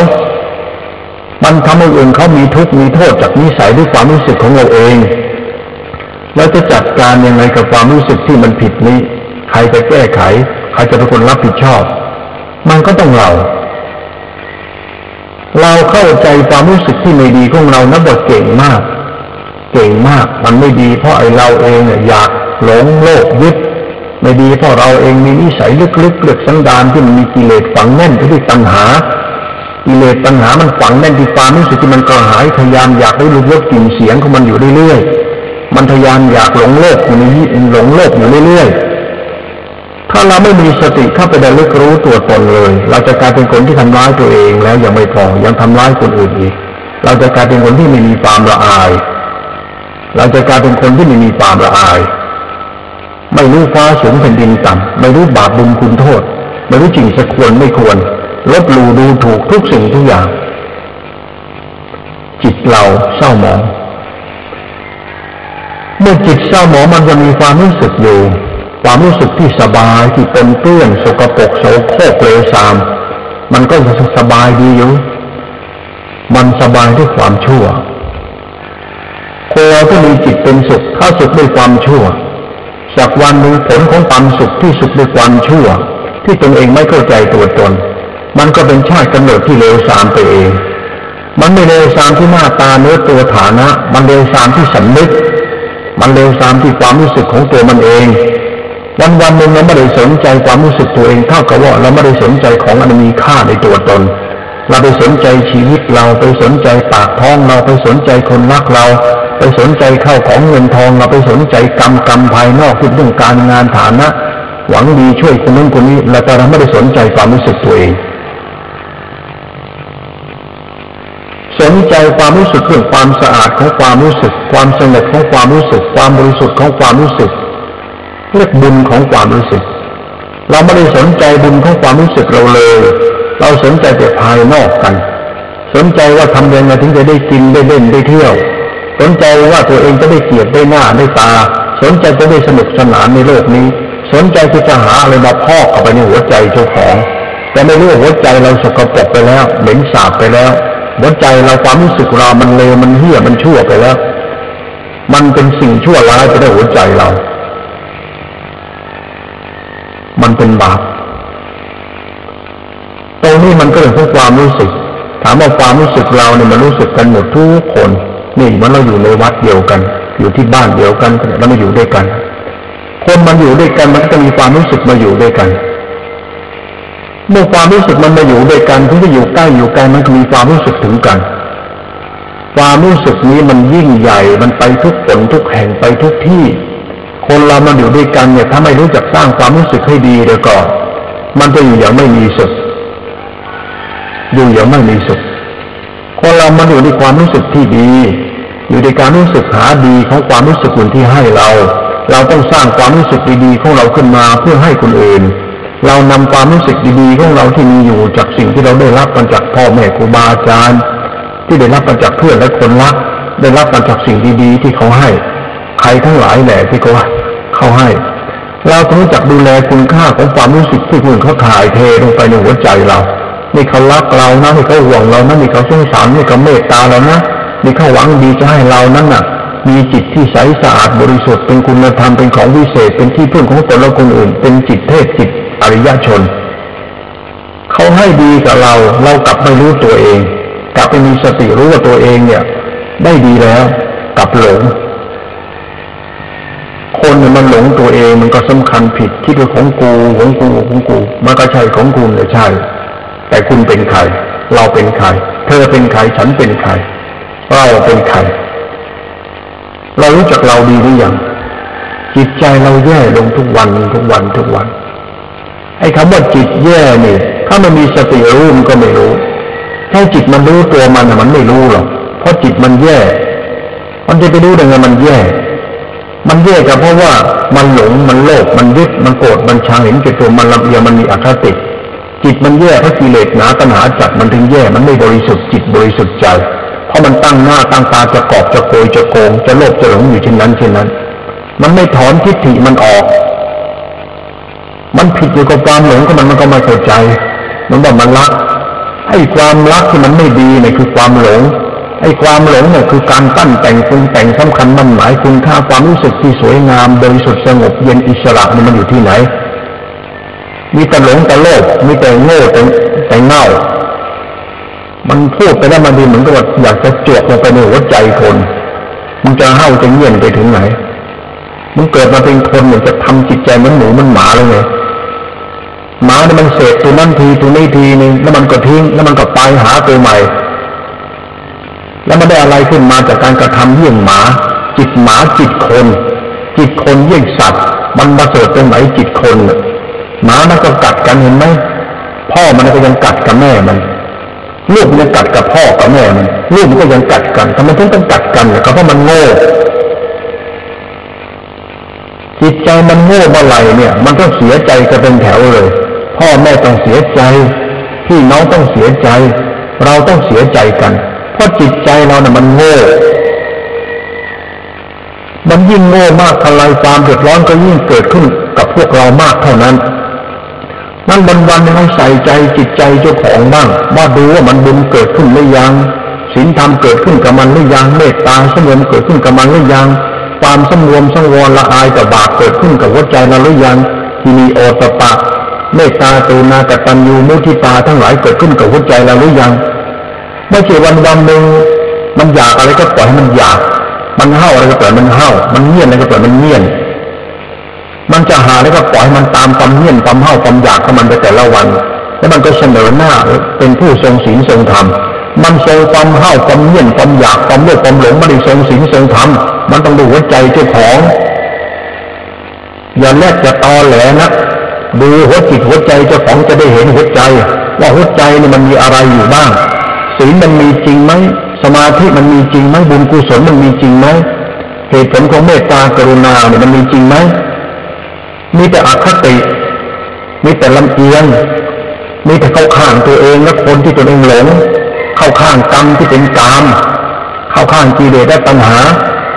มันทำให้อื่นเขามีทุกข์มีโทษจากนิสัยด้วยความรู้สึกของเราเองเราจะจัดการยังไงกับความรู้สึกที่มันผิดนี้ ใครจะแก้ไข ใครจะเป็นคนรับผิดชอบ มันก็ต้องเรา เราเข้าใจความรู้สึกที่ไม่ดีของเรานะบทเก่งมาก เก่งมาก มันไม่ดีเพราะไอ้เราเองอยากหลงโลภยึด ไม่ดีเพราะเราเองมีนิสัยลึกๆเลือกสันดานที่มันมีกิเลสฝังแน่นไปด้วยตัณหากิเลสตัณหามันฝังแน่นที่ความรู้สึกที่มันกระหายทยานอยากได้รูปรสกลิ่นเสียงของมันอยู่เรื่อยๆ มันทยานอยากหลงโลกอยู่ในหลงโลกอยู่เรื่อยๆ ถ้าเราไม่มีสติเข้าไประลึกรู้ตัวตนเลย เราจะกลายเป็นคนที่ทำร้ายตัวเองแล้วยังไม่พอยังทำร้ายคนอื่นอีก เราจะกลายเป็นคนที่ไม่มีความละอาย เราจะกลายเป็นคนที่ไม่มีความละอาย ไม่รู้ฟ้าสูงแผ่นดินต่ำไม่รู้บาปบุญคุณโทษ ไม่รู้จริงสักควรไม่ควร ลบหลู่ดูถูกทุกสิ่งทุกอย่าง จิตเราเศร้าหมอง เมื่อจิตเศร้าหมองมันจะมีความรู้สึกอยู่ ความรู้สึกที่สบายที่เป็นเปื้อนสกปรกโสโครกเลวทราม มันก็สบายดีอยู่ มันสบายด้วยความชั่ว คนเราก็มีจิตเป็นสุขถ้าสุขด้วยความชั่วจากวันหนึ่งผลของความสุขที่สุขด้วยความชั่ว ที่ตนเองไม่เข้าใจตัวตน มันก็เป็นชาติกำเนิดที่เลวทรามไปเอง มันไม่เลวทรามที่หน้าตาเนื้อตัวฐานะ มันเลวทรามที่สำนึก มันเลวทรามที่ความรู้สึกของตัวมันเอง วันวันหนึ่งเราไม่ได้สนใจความรู้สึกตัวเองเท่ากับว่าเราไม่ได้สนใจของอันมีค่าในตัวตน เราไปสนใจชีวิตเราไปสนใจปากท้องเราไปสนใจคนรักเรา ไปสนใจเข้าของเงินทองเราไปสนใจกรรมกรรมภายนอกที่เรื่องการงานฐานะ หวังดีช่วยคนนั้นคนนี้แแต่เราไม่ได้สนใจความรู้สึกตัวเอง สนใจความรู้สึกเรื่องความสะอาดของความรู้สึก ความสงบของความรู้สึก ความบริสุทธิ์ของความรู้สึกเรียกบุญของความรู้สึก เราไม่ได้สนใจบุญของความรู้สึกเราเลย เราสนใจแต่ภายนอกกัน สนใจว่าทำยังไงถึงจะได้กินได้เล่นได้เที่ยว สนใจว่าตัวเองจะได้เกียรติได้หน้าได้ตา สนใจจะได้สนุกสนานในโลกนี้ สนใจที่จะหาอะไรมาพอกเข้าไปในหัวใจเจ้าของแต่ไม่รู้หัวใจเราสกปรกไปแล้วเหม็นสาบไปแล้ว หัวใจเราความรู้สึกเรามันเลวมันเหี้ยมันชั่วไปแล้ว มันเป็นสิ่งชั่วร้ายไปในหัวใจเรา มันเป็นบาปตรงนี้มันก็เป็นเพราะความรู้สึก ถามว่าความรู้สึกเราเนี่ยมันรู้สึกกันหมดทุกคน นี่มันเราอยู่ในวัดเดียวกัน อยู่ที่บ้านเดียวกันเรามาอยู่ด้วยกัน คนมันอยู่ด้วยกันมันก็มีความรู้สึกมาอยู่ด้วยกัน เมื่อความรู้สึกมันมาอยู่ด้วยกันถึงจะอยู่ใกล้อยู่ไกลมันก็มีความรู้สึกถึงกัน ความรู้สึกนี้มันยิ่งใหญ่มันไปทุกผลทุกแห่งไปทุกที่ คนเรามันอยู่ด้วยกันเนี่ยถ้าไม่รู้จักสร้างความรู้สึกให้ดีเดี๋ยวก็มันจะอยู่อย่างไม่มีสุขอยู่อย่างไม่มีสุข คนเรามันอยู่ในความรู้สึกที่ดี อยู่ในการรู้สึกหาดีของความรู้สึกคนที่ให้เรา เราต้องสร้างความรู้สึกดีๆของเราขึ้นมาเพื่อให้คนอื่น เรานำความรู้สึกดีๆของเราที่มีอยู่จากสิ่งที่เราได้รับมาจากพ่อแม่ครูบาอาจารย์ ที่ได้รับมาจากเพื่อนและคนรัก ได้รับมาจากสิ่งดีๆ ที่เขาให้ ใครทั้งหลายแหละที่เขาเขาให้เราต้องจักดูแลคุณค่าของความรู้สึกที่คุณเขาถ่ายเทลงไปในหัวใจเรา นี่เขารักเรานะนี่เขาห่วงเรานะนี่เขาสงสารนี่เขาเมตตาเรานะนี่เขาหวังดีจะให้เรานั้นน่ะ มีจิตที่ใสสะอาดบริสุทธิ์เป็นคุณธรรมเป็นของวิเศษ เป็นที่พึ่งของตนและคนอื่น เป็นจิตเทพจิตอริยชนเขาให้ดีกับเรา เรากลับไม่รู้ตัวเอง กลับไปมีสติรู้ว่าตัวเองเนี่ย ได้ดีแล้วกลับหลงคนเนี่ยมันหลงตัวเองมันก็สำคัญผิดที่เป็นของกูของกูของกูมันก็ใช่ของคุณเลยใช่ แต่คุณเป็นใคร เราเป็นใคร เธอเป็นใคร ฉันเป็นใคร เราเป็นใคร เรารู้จักเราดีหรือยัง จิตใจเราแย่ลงทุกวันทุกวันทุกวัน ไอ้คำว่าจิตแย่เนี่ยถ้ามันมีสติรู้มันก็ไม่รู้ ถ้าจิตมันรู้ตัวมันมันไม่รู้หรอก เพราะจิตมันแย่ มันจะไปรู้ได้ไงมันแย่ มันแย่ก็เพราะว่ามันหลง มันโลภ มันยึด มันโกรธ มันชังเห็นแก่ตัว มันลำเอียงมันมีอคติ จิตมันแย่เพราะกิเลสหนาตัณหาจัดมันถึงแย่มันไม่บริสุทธิ์จิตบริสุทธิ์ใจ เพราะมันตั้งหน้าตั้งตาจะกอบจะโกยจะโกง จะโลภจะหลงอยู่เช่นนั้นเช่นนั้น มันไม่ถอนทิฏฐิมันออก มันผิดอยู่กับความหลงก็มันมันก็ม่เข้าใจ มันบอกมันรักไอ้ความรักที่มันไม่ดีเนี่ยคือความหลงไอ้ความหลงเนี่ยคือการตั้นแต่งปรุงแต่งสำคัญมันหมายคุณค่าความรู้สึกที่สวยงามบริสุทธิ์สงบเย็นอิสระนี่มันอยู่ที่ไหน มีแต่หลงแต่โลภมีแต่โง่แต่แต่เง่า มันพูดไปแล้วมันดีเหมือนกับอยากจะจวกลงไปในหัวใจคน มันจะเห่าจะเงียนไปถึงไหน มันเกิดมาเป็นคนเนี่ยจะทำจิตใจมือนหมูมันหมาเลยไงหมาเนี่ยมันเสพตัวนั้นทีตัวนี้ทีนึงแล้วมันก็ทิ้ง แล้วมันก็ไปหาตัวใหม่ แล้วมันได้อะไรขึ้นมาจากการกระทำเยี่ยงหมา จิตหมาจิตคน จิตคนเยี่ยงสัตว์ มันมาเสริฐตรงไหนจิตคน หมามันก็กัดกันเห็นไหมพ่อมันก็ยังกัดกับแม่มันลูกมันกัดกับพ่อกับแม่มันลูกมันก็ยังกัดกันทำไมถึงต้องกัดกันก็เพราะมันโง่จิตใจมันโง่เมื่อไหร่เนี่ย มันต้องเสียใจกันเป็นแถวเลย พ่อแม่ต้องเสียใจพี่น้องต้องเสียใจ เราต้องเสียใจกัน เพราะจิตใจเราเนี่ยมันโง่มันยิ่งโง่มากทลายความเดือดร้อนก็ยิ่งเกิดขึ้นกับพวกเรามากเท่านั้น นั่นวันวันให้ใส่ใจจิตใจเจ้าของบ้าง ว่าดูว่ามันบุญเกิดขึ้นหรือยังศีลธรรมเกิดขึ้นกับมันหรือยังเมตตาสมรวมเกิดขึ้นกับมันหรือยัง ความสมรวมสังวรละอายกับบาปเกิดขึ้นกับหัวใจเราหรือยังที่มีโอตปะเมตตาตูนากตัญญูมุทิตาทั้งหลายเกิดขึ้นกับหัวใจเราหรือยังไม่ใช่วันวันหนึ่งมันอยากอะไรก็ปล่อยให้มันอยาก มันเห่าอะไรก็ปล่อยมันเห่ามันเงียนอะไรก็ปล่อยมันเงียน มันจะหาแล้วก็ปล่อยมันตามความเงียนความเห่าความอยากของมันไปแต่ละวัน แล้วมันก็เสนอหน้าเป็นผู้ทรงศีลทรงธรรมมันทรงความเห่าความเงียนความอยากความโลภความหลงไม่ได้ทรงศีลทรงธรรมมันต้องดูหัวใจเจ้าของอย่าแลกจะตอแหลนะดูหัวจิตหัวใจเจ้าของจะได้เห็นหัวใจ ว่าหัวใจนี่มันมีอะไรอยู่บ้างศีลมันมีจริงไหมสมาธิมันมีจริงไหมบุญกุศลมันมีจริงไหมเหตุผลของเมตตากรุณาเนี่ยมันมีจริงไหม มีแต่อคติ มีแต่ลำเอียง มีแต่เข้าข้างตัวเองและคนที่ตัวเองหลง เข้าข้างกรรมที่เป็นกาม เข้าข้างกิเลสและปัญหา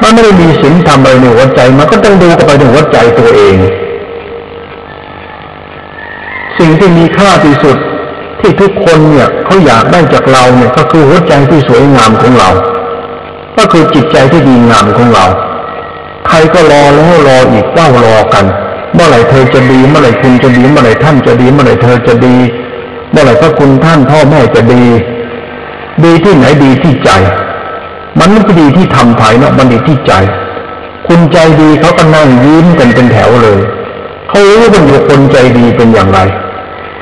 มันไม่ได้มีศีลทำอะไรในหัวใจ มันก็ต้องดูกับไปในหัวใจตัวเอง สิ่งที่มีค่าที่สุดที่ทุกคนเนี่ยเขาอยากได้จากเราเนี่ยก็คือหัวใจที่สวยงามของเรา ก็คือจิตใจที่ดีงามของเรา ใครก็รอแล้วรออีกเฝ้ารอกัน เมื่อไหร่เธอจะดี เมื่อไหร่คุณจะดี เมื่อไหร่ท่านจะดี เมื่อไหร่เธอจะดี เมื่อไหร่พระคุณท่านพ่อแม่จะดี ดีที่ไหนดีที่ใจ มันไม่ดีที่ทำภายนอกมันดีที่ใจ คุณใจดีเขาก็นั่งยิ้มกันเป็นแถวเลยเขารู้ว่าอยู่คนใจดีเป็นอย่างไร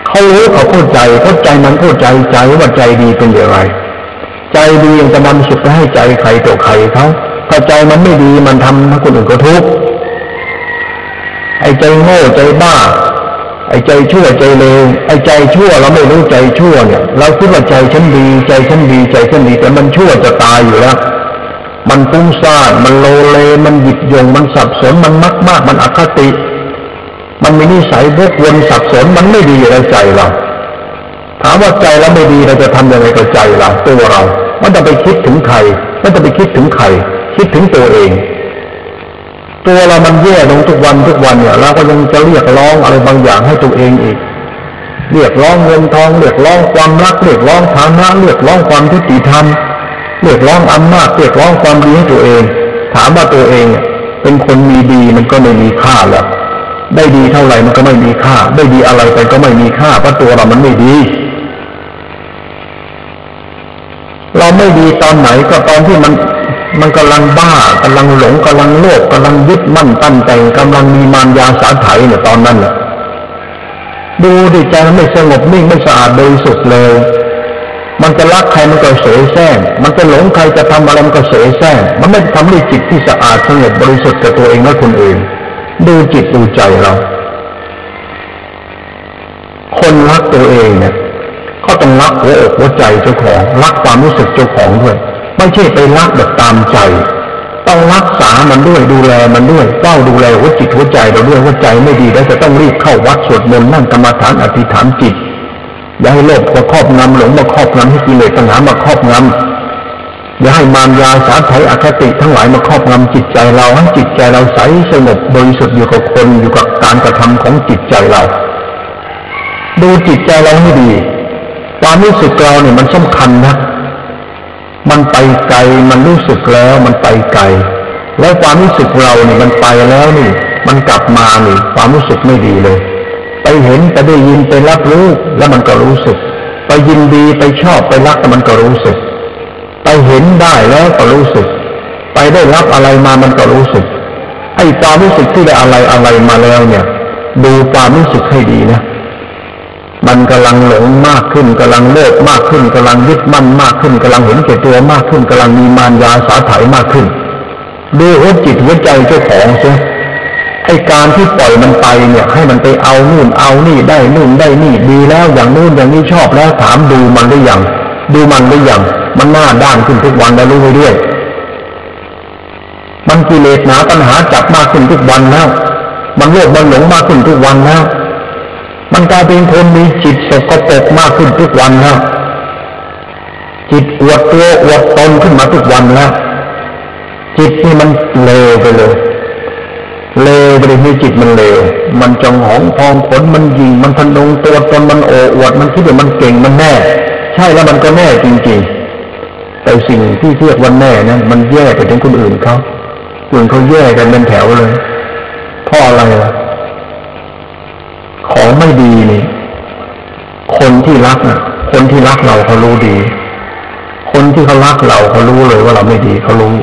เขารู้เขาเข้าใจเข้าใจมันเข้าใจใจว่าใจดีเป็นอย่างไร ใจดียังจะนำสุขไปให้ใจใครต่อใครเขาถ้าใจมันไม่ดีมันทำให้คนอื่นก็ทุกข์ ไอ้ใจโง่ใจบ้า ไอ้ใจชั่วใจเลวไอ้ใจชั่วเราไม่รู้ใจชั่วเนี่ย เราคิดว่าใจฉันดี ใจฉันดีใจฉันดี แต่มันชั่วจะตายอยู่แล้วมันฟุ้งซ่านมันโลเล มันหยิบยง มันสับสน มันมักมาก มันอคติ มันมีนิสัยวกวนสับสน มันไม่ดีในใจเรา ถามว่าใจเราไม่ดีเราจะทำยังไงกับใจเราตัวเราไม่ต้องไปคิดถึงใครไม่ต้องไปคิดถึงใคร คิดถึงตัวเอง ตัวเรามันแย่ลงทุกวันทุกวันเนี่ยเราก็ยังจะเรียกร้องอะไรบางอย่างให้ตัวเองอีก เรียกร้องเงินทอง เรียกร้องความรัก เรียกร้องฐานะเรียกร้องความทุติธรรม เรียกร้องอำนาจเรียกร้องความดีให้ตัวเอง ถามว่าตัวเองเป็นคนมีดีมันก็ไม่มีค่าแล้วได้ดีเท่าไหร่มันก็ไม่มีค่า ได้ดีอะไรไปก็ไม่มีค่าเพราะตัวเรามันไม่ดี เราไม่ดีตอนไหนก็ตอนที่มัน มันกำลังบ้ากำลังหลงกำลังโลภกำลังยึดมั่นตั้งใจกำลังมีมารยาสาไถเนี่ยตอนนั้นน่ะดูดิใจไม่สงบนิ่งไม่สะอาดบริสุทธิ์เลย มันจะรักใครมันก็เสแสร้งมันจะหลงใครจะทำอะไรมันก็เสแสร้งมันไม่ทำด้จิตที่สะอาดสงบบริสุทธิ์กับตัวเองและคนอื่น ดูจิตดูใจเรา คนรักตัวเองเนี่ยก็ต้องรักหัวอกหัวใจเจ้าของรักความรู้สึกเจ้าของด้วย ไม่ใช่ไปรักแบบตามใจ ต้องรักษามันด้วยดูแลมันด้วยเฝ้าดูแลหัวจิตหัวใจเราด้วยหัวใจไม่ดีแล้วจะต้องรีบเข้าวัดสวดมนต์นั่งกรรมฐานอธิษฐานจิตอย่าให้โลภมาครอบงำหลงมาครอบงำให้กิเลสตัณหามาครอบงำอย่าให้มารยาสาไถอคติทั้งหลายมาครอบงำจิตใจเราให้จิตใจเราใสสงบบริสุทธิ์อยู่กับคนอยู่กับการกระทำของจิตใจเรา ดูจิตใจเราให้ดี ความรู้สึกเราเนี่ยมันสำคัญนะ มันไปไกลมันรู้สึกแล้วมันไปไกล แล้วความรู้สึกเราเนี่ยมันไปแล้วนี่ มันกลับมานี่ความรู้สึกไม่ดีเลย ไปเห็นไปได้ยินไปรับรู้แล้วมันก็รู้สึก ไปยินดีไปชอบไปรักมันก็รู้สึก ไปเห็นได้แล้วก็รู้สึก ไปได้รับอะไรมามันก็รู้สึกไอ้ความรู้สึกที่ได้อะไรอะไรมาแล้วเนี่ย ดูความรู้สึกให้ดีนะ มันกำลังหลงมากขึ้นกำลังโลภมากขึ้นกำลังยึดมั่นมากขึ้นกำลังเห็นแก่ตัวมากขึ้นกำลังมีมารยาสาไถมากขึ้นดูหัวจิตหัวใจเจ้าของเสียไอการที่ปล่อยมันไปเนี่ย ให้มันไปเอานู่นเอานี่ได้นู่นได้นี่ดีแล้วอย่างนู่นอย่างนี้ชอบแล้วถามดูมันหรือยังดูมันหรือยังมันหน้าด้านขึ้นทุกวันแล้วรู้ไว้ด้วยมันกิเลสหนาปัญหาจับมากขึ้นทุกวันแล้ว มันโลภมันหลงมากขึ้นทุกวันแล้ว มันกลายเป็นคนมีจิตสกปรกมากขึ้นทุกวันแล้วจิตอวดตัวอวดตนขึ้นมาทุกวันแล้วจิตนี่มันเลวไปเลย เลวไปเลยจิตมันเลวมันจองหองพองขนมันยิง มันทะนงตัวตนมันโอ้อวดมันคิดว่ามันเก่งมันแน่ ใช่แล้วมันก็แน่จริงๆแต่สิ่งที่เรียกว่าแน่นั้นมันแย่ไปถึงคนอื่นเขาคนเขาแย่กันเป็นแถวเลยเพราะอะไรล่ะ ของไม่ดีนี่คนที่รักนะคนที่รักเราเขารู้ดี คนที่เขารักเราเขารู้เลยว่าเราไม่ดีเขารู้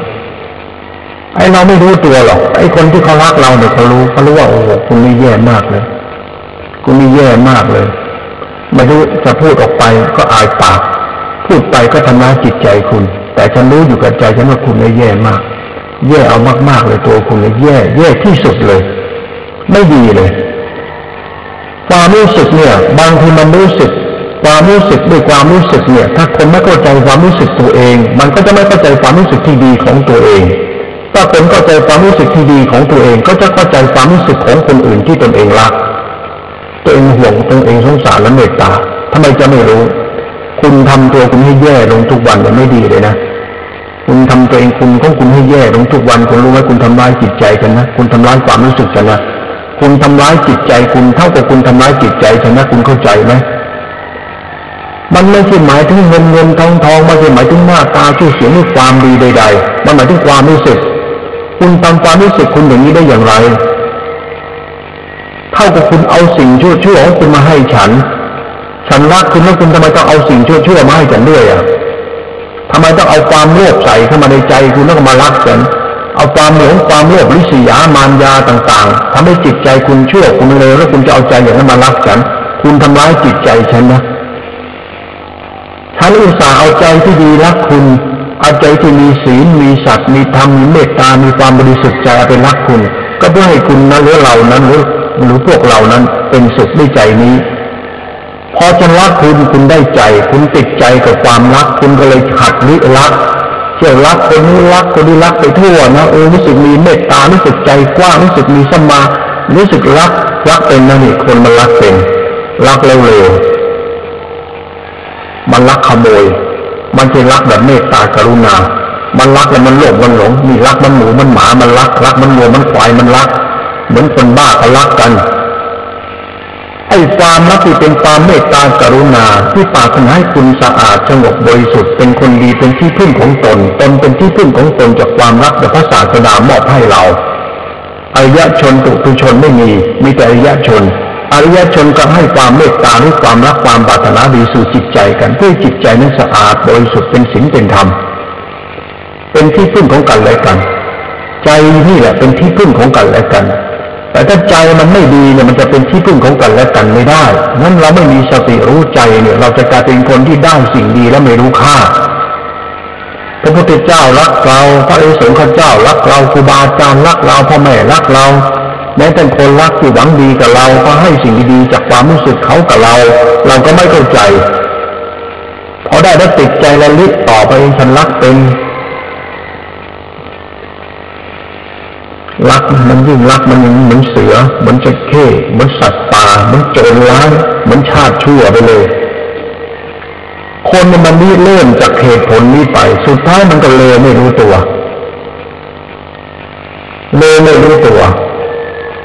ไอ้เราไม่รู้ตัวหรอกไอ้คนที่เขารักเราเนี่ยเขารู้เขารู้ว่าโอ้โหคุณนี่แย่มากเลยคุณนี่แย่มากเลยไม่รู้จะพูดออกไปก็อายปาก พูดไปก็ทำร้ายจิตใจคุณ แต่ฉันรู้อยู่กับใจฉันว่าคุณนี่แย่มาก แย่เอามากๆเลยตัวคุณนี่แย่ แย่ที่สุดเลย ไม่ดีเลย ความรู้สึกเนี่ยบางทีมันรู้สึก ความรู้สึกด้วยความรู้สึกเนี่ย ถ้าคนไม่เข้าใจความรู้สึกตัวเอง มันก็จะไม่เข้าใจความรู้สึกที่ดีของตัวเอง ถ้าคนเข้าใจความรู้สึกที่ดีของตัวเอง ก็จะเข้าใจความรู้สึกของคนอื่นที่ตนเองรัก ตัวเองห่วงตัวเองสงสารและเมตตาทำไมจะไม่รู้ คุณทำตัวคุณให้แย่ลงทุกวันมันไม่ดีเลยนะคุณทำตัวเองคุณของคุณให้แย่ลงทุกวันคุณรู้ไหมคุณทำร้ายจิตใจกันนะคุณทำร้ายความรู้สึกกันนะ คุณทำร้ายจิตใจคุณเท่ากับคุณทำร้ายจิตใจฉันนะคุณเข้าใจไหมมันไม่ใช่หมายถึงเงินเงินทองทองไม่ใช่หมายถึงหน้าตาชื่อเสียงหรือความดีใด ๆ มันหมายถึงความรู้สึก คุณทำความรู้สึกคุณอย่างนี้ได้อย่างไร เท่ากับคุณเอาสิ่งชั่วชั่วของคุณมาให้ฉัน ฉันรักคุณแล้วคุณทำไมต้องเอาสิ่งชั่วชั่วมาให้ฉันด้วยอะทำไมต้องเอาความโลภใส่เข้ามาในใจคุณแล้วก็มารักฉัน เอาความหลงความโลภลิษยามารยาต่างๆทำให้จิตใจคุณชั่วคุณเลวแล้วคุณจะเอาใจอย่างนั้นมารักฉัน คุณทำร้ายจิตใจฉันนะฉันอุตส่าห์เอาใจที่ดีรักคุณเอาใจที่มีศีลมีสัตว์มีธรรมมีเมตตา มีความบริสุทธิ์ใจเอาไปรักคุณ ก็เพื่อให้คุณนั้นหรือเรานั้นหรือหรือพวกเรานั้นเป็นสุขด้วยใจนี้พอจะรักคุณคุณได้ใจ คุณติดใจกับความรัก คุณก็เลยขัดหรือ รักที่ยวรักคนนี้รักคนนี้รักไปทั่วนะเออรู้สึกมีเมตตารู้สึกใจกว้างรู้สึกมีสมา รู้สึกรักรักเป็นนะนี่คนมันรักเป็น รักเร็วๆมันรักขโมย มันจะรักแบบเมตตากรุณา มันรักแล้วมันโลภมันหลงมีรักมันหมูมันหมามันรัก รักมันวัวมันควายมันรัก เหมือนคนบ้าเขารักกัน ไอ้ความรักที่เป็นความเมตตากรุณาที่ปรารถนาให้คุณสะอาดสงบบริสุทธิ์เป็นคนดีเป็นที่พึ่งของตนตนเป็นที่พึ่งของตนจากความรักแต่พระศาสดามอบให้เราอริยชนตุตุชนไม่มีมีแต่อริยชนอริยชนก็ให้ความเมตตาหรือความรักความปรารถนาดีสู่จิตใจกันเพื่อจิตใจนั้นสะอาดบริสุทธิ์เป็นศีลเป็นธรรม เป็นที่พึ่งของกันและกัน ใจนี่แหละเป็นที่พึ่งของกันและกัน แต่ถ้าใจมันไม่ดีเนี่ยมันจะเป็นที่พึ่งของกันและกันไม่ได้งั้นเราไม่มีสติรู้ใจเนี่ย เราจะกลายเป็นคนที่ได้สิ่งดีแล้วไม่รู้ค่า พระพุทธเจ้ารักเรา พระอริสงฆ์เจ้ารักเราครูบาอาจารย์รักเราพ่อแม่รักเราแม้แต่คนรักที่หวังดีกับเราก็ให้สิ่งดีๆจากความรู้สึกเขากับเรา เราก็ไม่เข้าใจพอได้แล้วติดใจแล้วลิบต่อไปฉันรักเป็น รักมันยิ่งรักมันยังเหมือนเสือ เหมือนจะเข้เหมือนสัตว์ป่าเหมือนโจรร้ายเหมือนชาติชั่วไปเลย คนมันนี่เริ่มจากเหตุผลนี้ไป สุดท้ายมันก็เลยไม่รู้ตัวเลยไม่รู้ตัว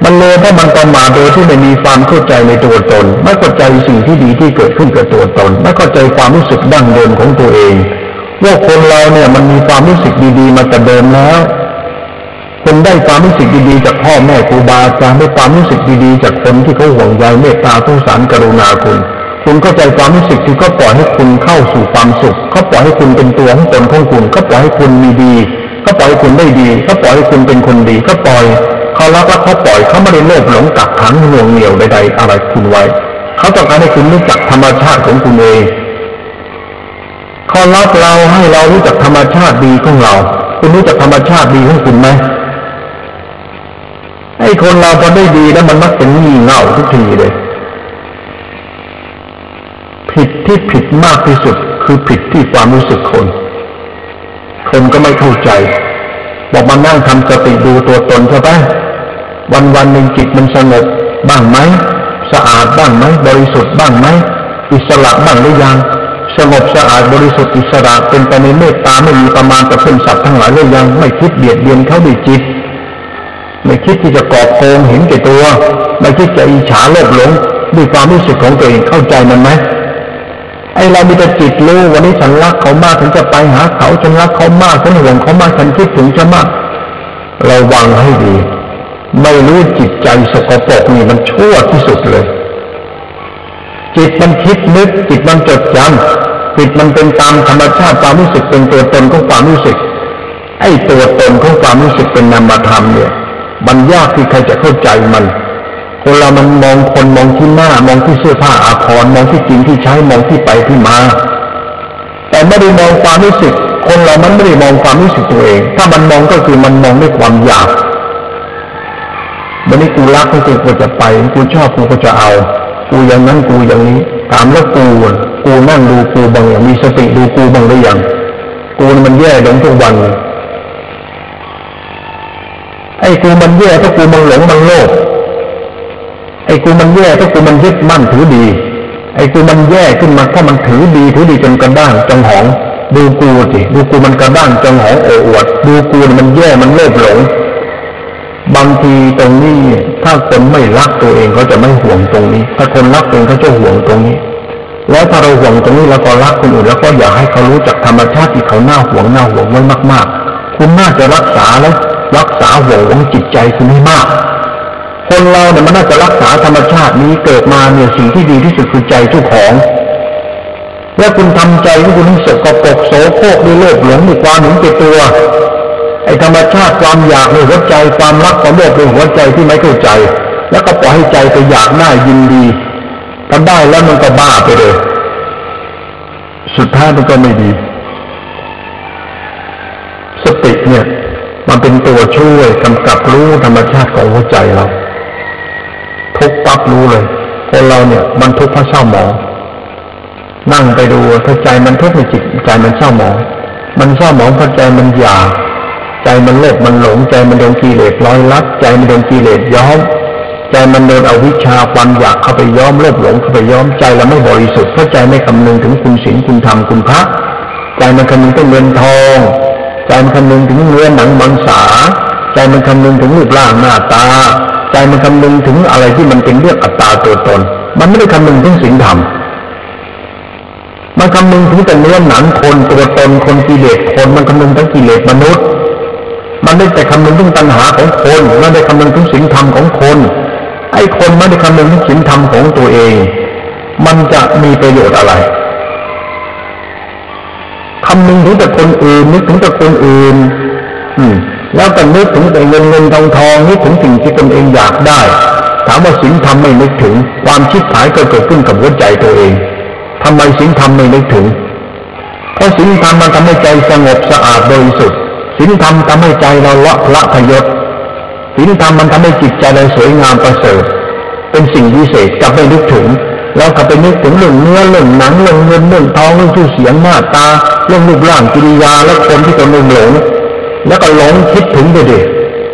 มันเลยเพราะมันประมาทโดยที่ไม่มีความเข้าใจในตัวตน ไม่เข้าใจสิ่งที่ดีที่เกิดขึ้นกับตัวตน ไม่เข้าใจความรู้สึกดั้งเดิมของตัวเองว่าคนเราเนี่ยมันมีความรู้สึกดีๆ มาแต่เดิมแล้ว คุณได้ความรู้สึกดีๆจากพ่อแม่ครูบาอาจารย์ได้ความรู้สึกดีๆจากคนที่เขาห่วงใยเมตตาสงสารกรุณาคุณ คุณเข้าใจความรู้สึกที่เขาปล่อยให้คุณเข้าสู่ความสุขเขาปล่อยให้คุณเป็นตัวของตนของคุณเขาปล่อยให้คุณมีดีเขาปล่อยให้คุณได้ดีเขาปล่อยให้คุณเป็นคนดีเขาปล่อยเขารักแล้วเขาปล่อยเขาไม่ได้โลภหลงกักขังห่วงเหนียวใดๆอะไรคุณไว้เขาต้องการให้คุณรู้จักธรรมชาติของคุณเองเขารักเราให้เรารู้จักธรรมชาติดีของเรา คุณรู้จักธรรมชาติดีของคุณไหม ไอ้คนเราพอได้ดีแล้วมันมักจะงี่เง่าทุกทีเลย ผิดที่ผิดมากที่สุด คือผิดที่ความรู้สึกคน คนก็ไม่เข้าใจ บอกมานั่งทำสติดูตัวตนใช่ไหมวันวันหนึ่งจิตมันสงบบ้างไหมสะอาดบ้างไหมบริสุทธิ์บ้างไหมอิสระบ้างหรือยังสงบสะอาดบริสุทธิ์อิสระเป็นไปในเมตตาไม่มีประมาณต่อเพื่อนสัตว์ทั้งหลายหรือยังไม่คิดเบียดเบียนเขาด้วยจิต ไม่คิดที่จะกอบโกงเห็นแก่ตัว ไม่คิดจะอิจฉาโลภหลงด้วยความรู้สึกของตัวเองเข้าใจมันไหมไอเรามีแต่จิตรู้วันนี้ฉันรักเขามากฉันจะไปหาเขาฉันรักเขามากฉันห่วงเขามากฉันคิดถึงเขามากระวังให้ดี ไม่รู้จิตใจสกปรกนี่มันชั่วที่สุดเลย จิตมันคิดนึก จิตมันจดจำจิตมันเป็นตามธรรมชาติความรู้สึกเป็นตัวตนของความรู้สึก ไอ้ตัวตนของความรู้สึกเป็นนามธรรมเนี่ย มันยากที่ใครจะเข้าใจมันคนเรามันมองคนมองที่หน้ามองที่เสื้อผ้าอาภรณ์มองที่กินที่ใช้มองที่ไปที่มา แต่ไม่ได้มองความรู้สึก คนเรามันไม่ได้มองความรู้สึกตัวเอง ถ้ามันมองก็คือมันมองด้วยความอยากวันนี้กูรักกูกูจะไปกูชอบกูก็จะเอา กูอย่างนั้นกูอย่างนี้ถามแล้วกูกูนั่งดูกูบางอย่างมีสติดูกูบางหรือยังกูมันแย่ลงทุกวัน อ้กูมันแย่ถ้ากูมันหลงมันโลภไอ้กูมันแย่ถ้ากูมันยึดมั่นถือดี ไอ้กูมันแย่ขึ้นมาถ้ามันถือดีถือดีจนกระด้างจงหอง ดูกูสิดูกูมันกระด้างจงหองโอ้อวด ดูกูมันแย่มันเลิศหลง บางทีตรงนี้ถ้าคนไม่รักตัวเองเขาจะไม่ห่วงตรงนี้ ถ้าคนรักตัวเองเขาจะห่วงตรงนี้ แล้วถ้าเราห่วงตรงนี้แล้วก็รักคนอื่นแล้วก็อยากให้เขารู้จักธรรมชาติที่เขาหน้าห่วงหน้าห่วงไว้มาก ๆ คุณน่าจะรักษาแล้ว รักษาห่วงจิตใจคุณให้มาก คนเราเนี่ยมันน่าจะรักษาธรรมชาตินี้เกิดมาเนี่ยสิ่งที่ดีที่สุดคือใจเจ้าของแล้วคุณทำใจของคุณให้สกปรกโสโครกด้วยโลภหลงด้วยความหึงติดตัว ไอ้ธรรมชาติความอยากในหัวใจความรักความโลภในหัวใจที่ไม่เข้าใจ แล้วก็ปล่อยให้ใจไปอยากได้ยินดีทำได้แล้วมันก็บ้าไปเลย สุดท้ายมันก็ไม่ดี สติเนี่ย มันเป็นตัวช่วยกำกับรู้ธรรมชาติของหัวใจเรา ทุกปั๊บรู้เลยคนเราเนี่ย มันทุกข์เพราะเศร้าหมองนั่งไปดูถ้าใจมันทุกข์ในจิตใจมันเศร้าหมอง มันเศร้าหมองเพราะใจมันอยากใจมันโลภมันหลงใจมันโดนกิเลสร้อยลัดใจมันโดนกิเลสย้อม ใจมันโดนอวิชชาความอยากเข้าไปย้อมโลภหลงเข้าไปย้อมใจเราไม่บริสุทธิ์เพราะใจไม่คำนึงถึงคุณศีลคุณธรรมคุณพระใจมันคำนึงถึงเงินทอง ใจมันคำนึงถึงเนื้อหนังมังสา ใจมันคำนึงถึงรูปร่างหน้าตา ใจมันคำนึงถึงอะไรที่มันเป็นเรื่องอัตตาตัวตน มันไม่ได้คำนึงถึงสิ่งธรรมมันคำนึงถึงแต่เนื้อหนังคนตัวตนคนกิเลสคนมันคำนึงถึงกิเลสมนุษย์ มันไม่แต่คำนึงถึงปัญหาของคนมันได้คำนึงถึงสิ่งธรรมของคน ไอ้คนไม่ได้คำนึงถึงสิ่งธรรมของตัวเอง มันจะมีประโยชน์อะไร คำนึงถึงแต่คนอื่นนึกถึงแต่คนอื่น อืม แล้วก็นึกถึงแต่เงินเงินทองทองนึกถึงสิ่งที่ตนเองอยากได้ ถามว่าสิ่งธรรมไม่นึกถึง ความชิดหายก็เกิดขึ้นกับหัวใจตัวเองทำไมสิ่งธรรมไม่นึกถึง เพราะสิ่งธรรมมันทำให้ใจสงบสะอาดบริสุทธิ์สิ่งธรรมทำให้ใจเราละละพยศสิ่งธรรมมันทำให้จิตใจเราสวยงามประเสริฐ เป็นสิ่งวิเศษกับไม่นึกถึง แล้วก็ไปนึกถึงเรื่องเนื้อเรื่องหนังเรื่องเงินเรื่องทองเรื่องชื่อเสียงหน้าตาเรื่องรูปร่างกิริยาและคนที่ตนเองหลง แล้วก็หลงคิดถึงไปดิ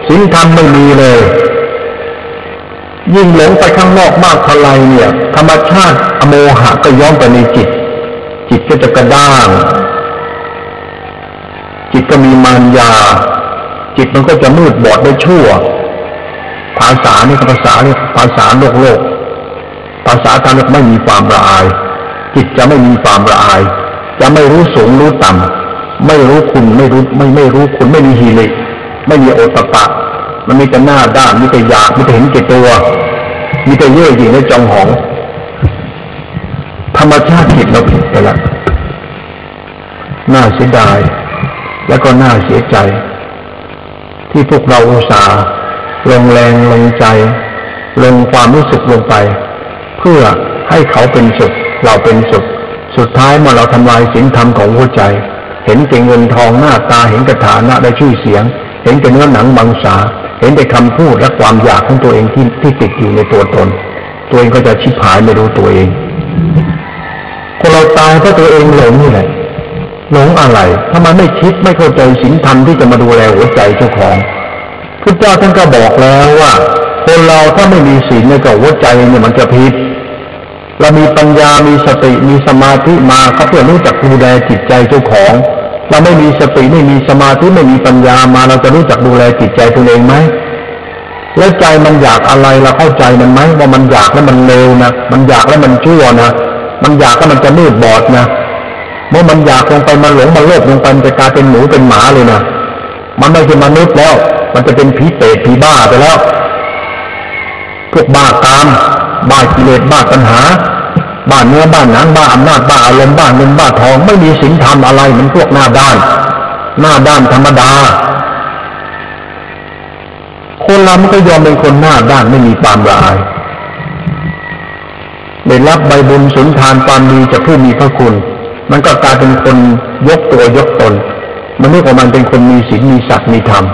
สิ่งธรรมไม่มีเลย ยิ่งหลงไปข้างนอกมากเท่าไรเนี่ย ธรรมชาติอโมหะก็ย้อมไปในจิต จิตก็จะกระด้าง จิตก็มีมารยา จิตมันก็จะมืดบอดได้ชั่ว ภาษานี่ภาษาเนี่ยภาษาโลกโลก ภาษาทางโลกไม่มีความละอาย จิตจะไม่มีความละอาย จะไม่รู้สูงรู้ต่ำไม่รู้คุณไม่รู้ไม่ไม่รู้คุณไม่มีฮีริไม่มีโอตปะ มันมีแต่หน้าด้านมีแต่อยากมีแต่เห็นเกตัว มีแต่เย่อหยิ่งและจองหอง ธรรมชาติผิดเราผิดไปละน่าเสียดาย แล้วก็น่าเสียใจ ที่พวกเราอุตส่าห์ลงแรงลงใจ ลงความรู้สึกลงไป เพื่อให้เขาเป็นสุข เราเป็นสุข สุดท้ายเมื่อเราทำลายสิ่งธรรมของหัวใจ เห็นแต่เงินทองหน้าตาเห็นกระฐานะได้ชื่อเสียง เห็นแต่เนื้อหนังบางสา เห็นแต่คำพูดและความอยากของตัวเองที่ที่ติดอยู่ในตัวตน ตัวเองก็จะชิบหายไม่รู้ตัวเองคนเราตายเพราะตัวเองหลงนี่แหละหลงอะไรถ้ามันไม่คิดไม่เข้าใจสิ่งธรรมที่จะมาดูแลหัวใจเจ้าของพุทธเจ้าท่านก็บอกแล้วว่า คนเราถ้าไม่มีศีลในกับหัวใจเนี่ยมันจะผิด เรามีปัญญามีสติมีสมาธิมาเขาเพื่อรู้จักดูแลจิตใจเจ้าของ เราไม่มีสติไม่มีสมาธิไม่มีปัญญามาเราจะรู้จักดูแลจิตใจตัวเองไหมแล้วใจมันอยากอะไรเราเข้าใจมันไหมว่ามันอยากแล้วมันเลวนะมันอยากแล้วมันชั่วนะมันอยากแล้วมันจะมืดบอดนะเมื่อมันอยากลงไปมันหลงมันโลภลงไปมันจะกลายเป็นหมูเป็นหมาเลยนะมันไม่ใช่มนุษย์แล้ว มันจะเป็นผีเปรตผีบ้าไปแล้วพวกบ้ากาม บ้ากิเลสบ้าปัญหา บ้าเนื้อบ้านหนังบ้าอำนาจบ้าอารมณ์บ้าเงินบ้าทองไม่มีศีลธรรมอะไรมันพวกหน้าด้าน หน้าด้านธรรมดา คนเรามันก็ยอมเป็นคนหน้าด้านไม่มีความละอายได้รับใบบุญสุนทานความดีจากผู้มีพระคุณ มันก็กลายเป็นคนยกตัวยกตนมันนึกว่ามันเป็นคนมีศีลมีศักดิ์มีธรรม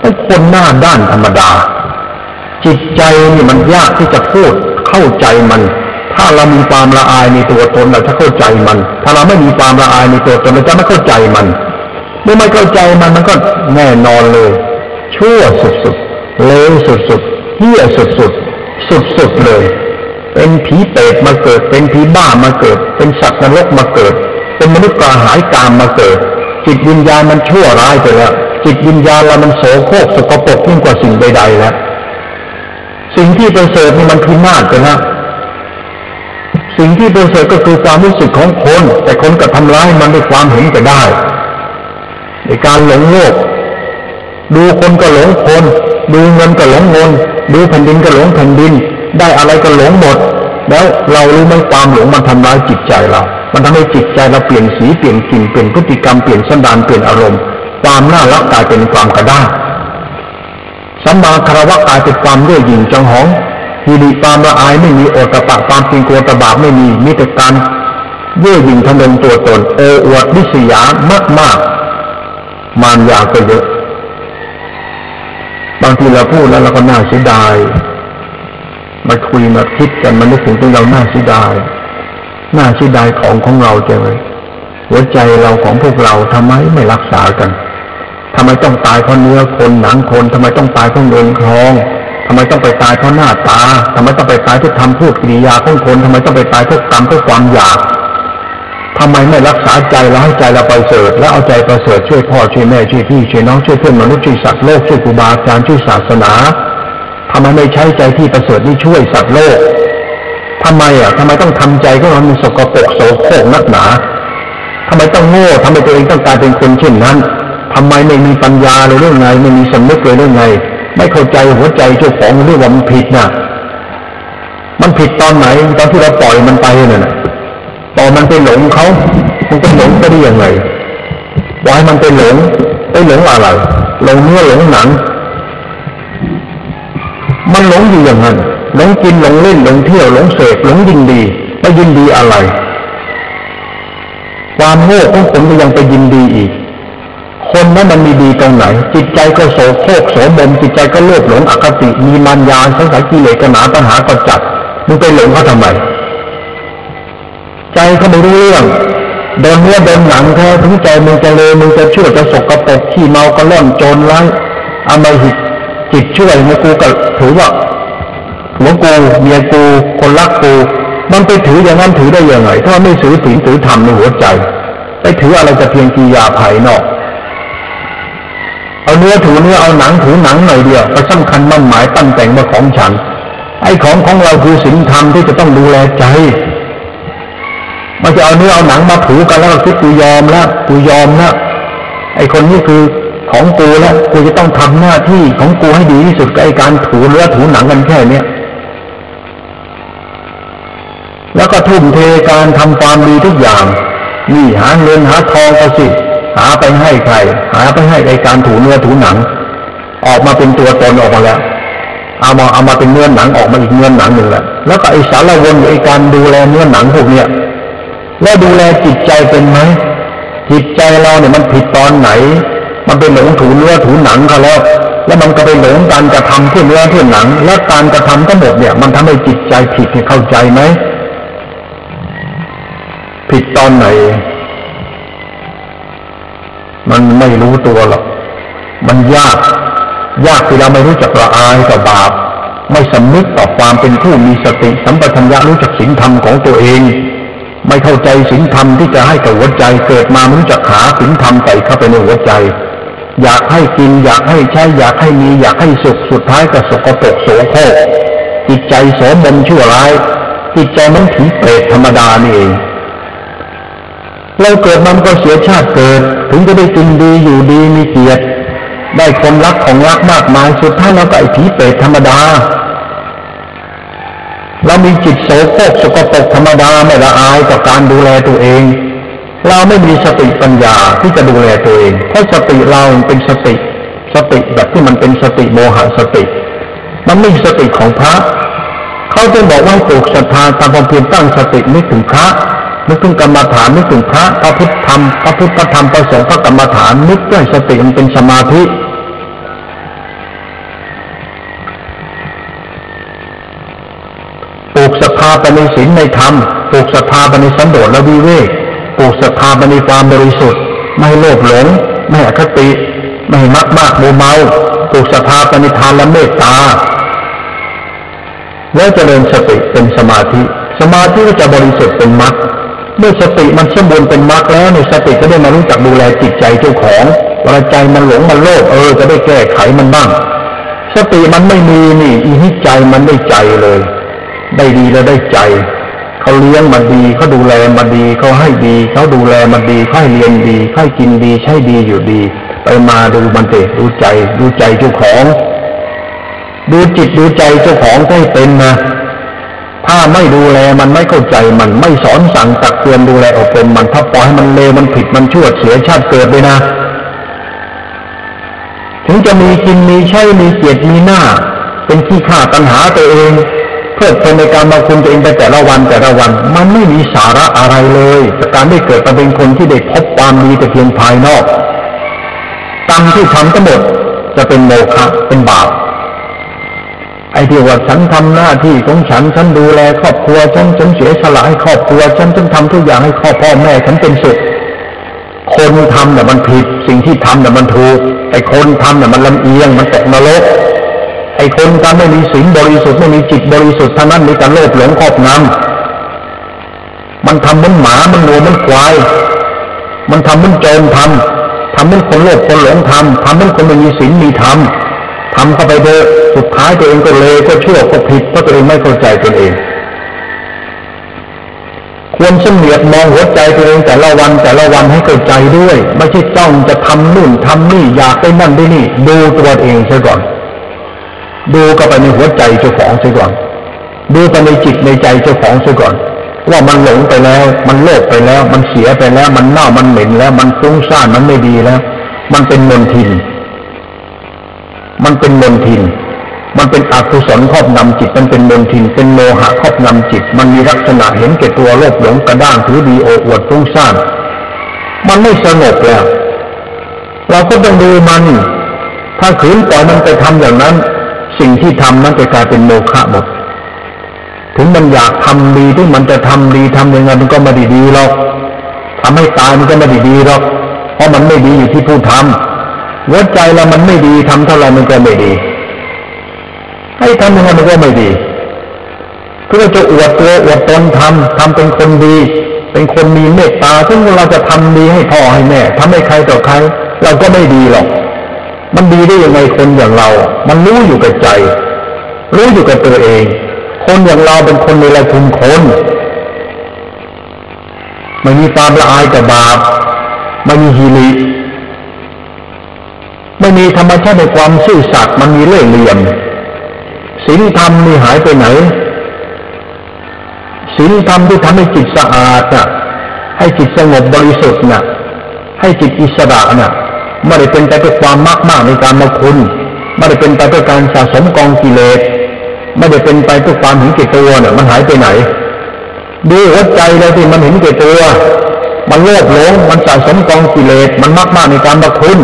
เป็นคนหน้าด้านธรรมดา จิตใจนี่มันยากที่จะพูด เข้าใจมัน ถ้าเรามีความละอายในตัวตนเราจะเข้าใจมัน ถ้าเราไม่มีความละอายในตัวตนเราจะไม่เข้าใจมันเมื่อไม่เข้าใจมันมันก็แน่นอนเลย ชั่วสุดๆเลวสุดๆเหี้ยสุดๆสุดๆเลย เป็นผีเปรตมาเกิด เป็นผีบ้ามาเกิด เป็นสัตว์นรกมาเกิด เป็นมนุษย์กระหายกามมาเกิด จิตวิญญาณมันชั่วร้ายไปแล้วจิตวิญญาณเรามันโสโครกสกปรกยิ่งกว่าสิ่งใดๆแล้ว สิ่งที่ประเสริฐนี่มันพินาศไปแล้วสิ่งที่ประเสริฐก็คือความรู้สึกของคน แต่คนก็ทำร้ายมันด้วยความเห็นก็ได้ในการหลงโลก ดูคนก็หลงคน ดูเงินก็หลงเงินดูแผ่นดินก็หลงแผ่นดิน ได้อะไรก็หลงหมด แล้วเรารู้ไหมความหลงมันทำร้ายจิตใจเรา มันทำให้จิตใจเราเปลี่ยนสีเปลี่ยนกลิ่นเปลี่ยนพฤติกรรมเปลี่ยนสันดานเปลี่ยนอารมณ์ ความน่ารักกลายเป็นความกระด้าง สัมมาคารวะกายเป็นความเย่อหยิ่งจังหองฮีดีความละอายไม่มีโอตปะความเพียงกลัวตบาปไม่มีมีแต่การเย่อหยิ่งทะนงตัวตนโออวดวิสยามากมากมารยาก็เยอะ บางทีเราพูดแล้วเราก็น่าเสียดายมาคุยมาคิดกันมานึกถึงตัวเราน่าเสียดายน่าเสียดายของของเราจังเลยหัวใจเราของพวกเราทำไมไม่รักษากัน ทำไมต้องตายเพราะเนื้อคนหนังคนทำไมต้องตายเพราะเงินทองทำไมต้องไปตายเพราะหน้าตาทำไมต้องไปตายเพราะทำพูดกิริยาของคนทำไมต้องไปตายเพราะกรรมเพราะความอยากทำไมไม่รักษาใจเราให้ใจเราไปเสริฐแล้วเอาใจประเสริฐช่วยพ่อช่วยแม่ช่วยพี่ช่วยน้องช่วยเพื่อนมนุษย์ช่วยสัตว์โลกช่วยครูบาอาจารย์ช่วยศาสนาทำไมไม่ใช้ใจที่ประเสริฐนี่ช่วยสัตว์โลกทำไมอะทำไมต้องทำใจของเรามันสกปรกโสโครกนักหนาทำไมต้องโง่ทำไมตัวเองต้องกลายเป็นคนเช่นนั้น ทำไมไม่มีปัญญาเลยเรื่องไง ไม่มีสำนึกเลยเรื่องไง ไม่เข้าใจหัวใจเจ้าของเรื่องว่ามันผิดนะมันผิดตอนไหนตอนที่เราปล่อยมันไปเนี่ยนะต่อมันไปหลงเขามันไปหลงไปได้ยังไงวายมันไปหลงไปหลงอะไรหลงเนื้อหลงหนัง มันหลงอยู่อย่างนั้นหลงกินหลงเล่นหลงเที่ยวหลงเสพหลงยินดีไปยินดีอะไร ความโง่ของผมก็ยังไปยินดีอีก คนนั้นมันมีดีตรงไหน จิตใจก็โสโครกโสมมจิตใจก็โลภหลงอคติมีมารยาสังสารกิเลสกหนาปัญหาก็จัดมึงไปหลงเขาทำไมใจเขาไม่รู้เรื่องเดินเนื้อเดินหนังแท้ถึงใจมึงจะเลวมึงจะชั่วจะสกปรกขี้เมาก็ล่อนโจรร้ายอมหิตจิตช่วยในกูก็ถือว่าหัวกูเมียกูคนรักกูมันไปถืออย่างนั้นถือได้ยังไงถ้าไม่ถือศีลถือธรรมในหัวใจ ไปถืออะไรจะเพียงกิยาภายนอก เอาเนื้อถือเนื้อเอาหนังถือหนังหน่อยเดียวไปสำคัญมั่นหมายปั้นแต่งมาของฉัน ไอ้ของของเราคือศีลธรรมที่จะต้องดูแลใจมันจะเอาเนื้อเอาหนังมาถูกันแล้วก็คิดกูยอมแล้วกูยอมแล้วไอ้คนนี้คือของกูแล้วกูจะต้องทำหน้าที่ของกูให้ดีที่สุดกับไอ้การถูเนื้อถูหนังกันแค่เนี้ยแล้วก็ทุ่มเทการทำความดีทุกอย่างนี่หาเงินหาทองก็สิ หาไปให้ใคร หาไปให้ในการถูเนื้อถูหนัง ออกมาเป็นตัวตนออกมาแล้วเอามาเอามาเป็นเนื้อหนังออกมาอีกเนื้อหนังหนึ่งแล้วแล้วก็ไอ้สารวนไอ้การดูแลเนื้อหนังพวกเนี้ยแล้วดูแลจิตใจเป็นไหมจิตใจเราเนี่ยมันผิดตอนไหน มันเป็นหลงถูเนื้อถูหนังเขาแล้ว แล้วมันก็ไปหลงการกระทำเพื่อเนื้อเพื่อหนัง และการกระทำทั้งหมดเนี่ย มันทำให้จิตใจผิดเข้าใจไหมผิดตอนไหน มันไม่รู้ตัวหรอก มันยาก ยากที่เราไม่รู้จักละอายกับบาป ไม่สำนึกต่อความเป็นผู้มีสติสัมปชัญญะรู้จักศีลธรรมของตัวเอง ไม่เข้าใจศีลธรรมที่จะให้กับหัวใจ เกิดมาไม่รู้จักหาศีลธรรมใส่เข้าไปในหัวใจ อยากให้กิน อยากให้ใช้ อยากให้มี อยากให้สุข สุดท้ายก็สกปรกโสโครกจิตใจโสมมชั่วร้ายจิตใจมันผีเปรตธรรมดานี่เอง เราเกิดมันก็เสียชาติเกิด ถึงจะได้กินดีอยู่ดีมีเกียรติได้คนรักของรักมากมายสุดท้ายเราก็ไอ้ผีเปรตธรรมดาเรามีจิตโสโครกสกปรกธรรมดาไม่ละอายต่อการดูแลตัวเอง เราไม่มีสติปัญญาที่จะดูแลตัวเองเพราะสติเราเป็นสติ สติแบบที่มันเป็นสติโมหะสติ มันไม่สติของพระ เขาจะบอกว่าปลูกศรัทธาตามความเพียรตั้งสตินึกถึงพระ นึกถึงกรรมฐานนึกถึงพระพระพุทธธรรมพระพุทธธรรมประสงค์พระกรรมฐานนึกด้วยสติมันเป็นสมาธิปลูกศรัทธาไปในศีลในธรรมปลูกศรัทธาไปในสันโดษและวิเวกปลูกศรัทธาไปในความบริสุทธิ์ ไม่โลภหลง ไม่อคติ ไม่มากมากโมเมาปลูกศรัทธาไปในทานและเมตตาแล้วเจริญสติเป็นสมาธิ สมาธิก็จะบริสุทธิ์เป็นมรรค เมื่อสติมันสมบูรณ์เป็นมรรคแล้วในสติก็ได้มารู้จักดูแลจิตใจเจ้าของเวลาใจมันหลงมันโลภเออจะได้แก้ไขมันบ้าง สติมันไม่มีนี่อีนิจใจมันได้ใจเลย ได้ดีแล้วได้ใจเขาเลี้ยงมันดีเขาดูแลมันดีเขาให้ดีเขาดูแลมันดีเขาให้เรียนดีเขาให้กินดีใช้ดีอยู่ดี ไปมาดูมันเตะดูใจดูใจเจ้าของ ดูจิตดูใจเจ้าของให้เป็นนะ ถ้าไม่ดูแลมันไม่เข้าใจมันไม่สอนสั่งตักเตือนดูแลอบรมมันถ้าปล่อยให้มันเลวมันผิดมันชั่วเสียชาติเกิดเลยนะ ถึงจะมีกินมีใช้มีเกียรติมีหน้า เป็นที่ฆ่าตัณหาตัวเอง เพื่อเป็นในการมาคุณตัวเองไปแต่ละวันแต่ละวัน มันไม่มีสาระอะไรเลยจากการได้เกิดมาเป็นคนที่ได้พบความดีแต่เพียงภายนอกกรรมที่ทำทั้งหมดจะเป็นโมฆะเป็นบาป ไอ้ที่ว่าฉันทำหน้าที่ของฉันฉันดูแลครอบครัวฉันฉันเสียสละให้ครอบครัวฉันฉันทำทุกอย่างให้ครอบพ่อแม่ฉันเป็นสุขคนทำเน่ยมันผิดสิ่งที่ทำเน่ยมันถูกไอ้คนทำเน่ยมันลำเอียงมันตกนรกไอ้คนทำไม่มีศีลบริสุทธิ์ไม่มีจิตบริสุทธิ์ท่านั้นมีแต่โลภหลงครอบงำมันทำเหมือนหมามันหนูมันควาย มันทำเหมือนโจรทำทำเหมือนคนโลภคนหลงทำทำเหมือนคนไม่มีศีลมีธรรม ทำเข้าไปเถอะสุดท้ายตัวเองก็เลวก็ชั่วก็ผิดเพราะตัวเองไม่เข้าใจตนเอง ควรเฉลียดมองหัวใจตัวเองแต่ละวันแต่ละวันให้เข้าใจด้วย ไม่ใช่จ้องจะทำนู่นทำนี่อยากไปนั่นได้นี่ ดูตัวเองเสียก่อน ดูก็ไปในหัวใจเจ้าของเสียก่อน ดูไปในจิตในใจเจ้าของเสียก่อนว่ามันหลงไปแล้ว มันโลภไปแล้ว มันเสียไปแล้ว มันเน่ามันเหม็นแล้ว มันฟุ้งซ่านมันไม่ดีแล้ว มันเป็นมลทิน มันเป็นมลทิน มันเป็นอกุศลครอบงำจิต มันเป็นมลทิน เป็นโมหะครอบงำจิต มันมีลักษณะเห็นแก่ตัวโลภหลงกระด้างถือดีโอ้อวดฟุ้งซ่าน มันไม่สงบแล้ว เราก็ต้องดูมัน ถ้าขืนปล่อยมันไปทำอย่างนั้น สิ่งที่ทำนั้นจะกลายเป็นโมฆะหมด ถึงมันอยากทำดีถึงมันจะทำดีทำยังไงมันก็ไม่ดีหรอกทำให้ตายมันก็ไม่ดีหรอก เพราะมันไม่ดีอยู่ที่ผู้ทำ หัวใจเรามันไม่ดีทำเท่าไรมันก็ไม่ดี ให้ทำยังไงมันก็ไม่ดีเพื่อจะอวดตัวอวดตนทำทำเป็นคนดี เป็นคนมีเมตตาซึ่งเราจะทำดีให้พ่อให้แม่ทำให้ใครต่อใคร เราก็ไม่ดีหรอก มันดีได้ยังไงคนอย่างเรา มันรู้อยู่กับใจ รู้อยู่กับตัวเอง คนอย่างเราเป็นคนในระทุมคนไม่มีความละอายกับบาปไม่มีฮีริ ไม่มีธรรมชาติในความซื่อสัตย์มันมีเล่ห์เหลี่ยมศีลธรรมมีหายไปไหนศีลธรรมที่ทำให้จิตสะอาดน่ะ ให้จิตสงบบริสุทธิ์น่ะ ให้จิตอิสระน่ะไม่ได้เป็นไปด้วยความมากมากในการมาคุณไม่ได้เป็นไปด้วยการสะสมกองกิเลสไม่ได้เป็นไปด้วยความเห็นแก่ตัวเนี่ยมันหายไปไหนดูหัวใจเราที่มันเห็นแก่ตัว มันโลภหลงมันสะสมกองกิเลสมันมากมากในการมาคุณ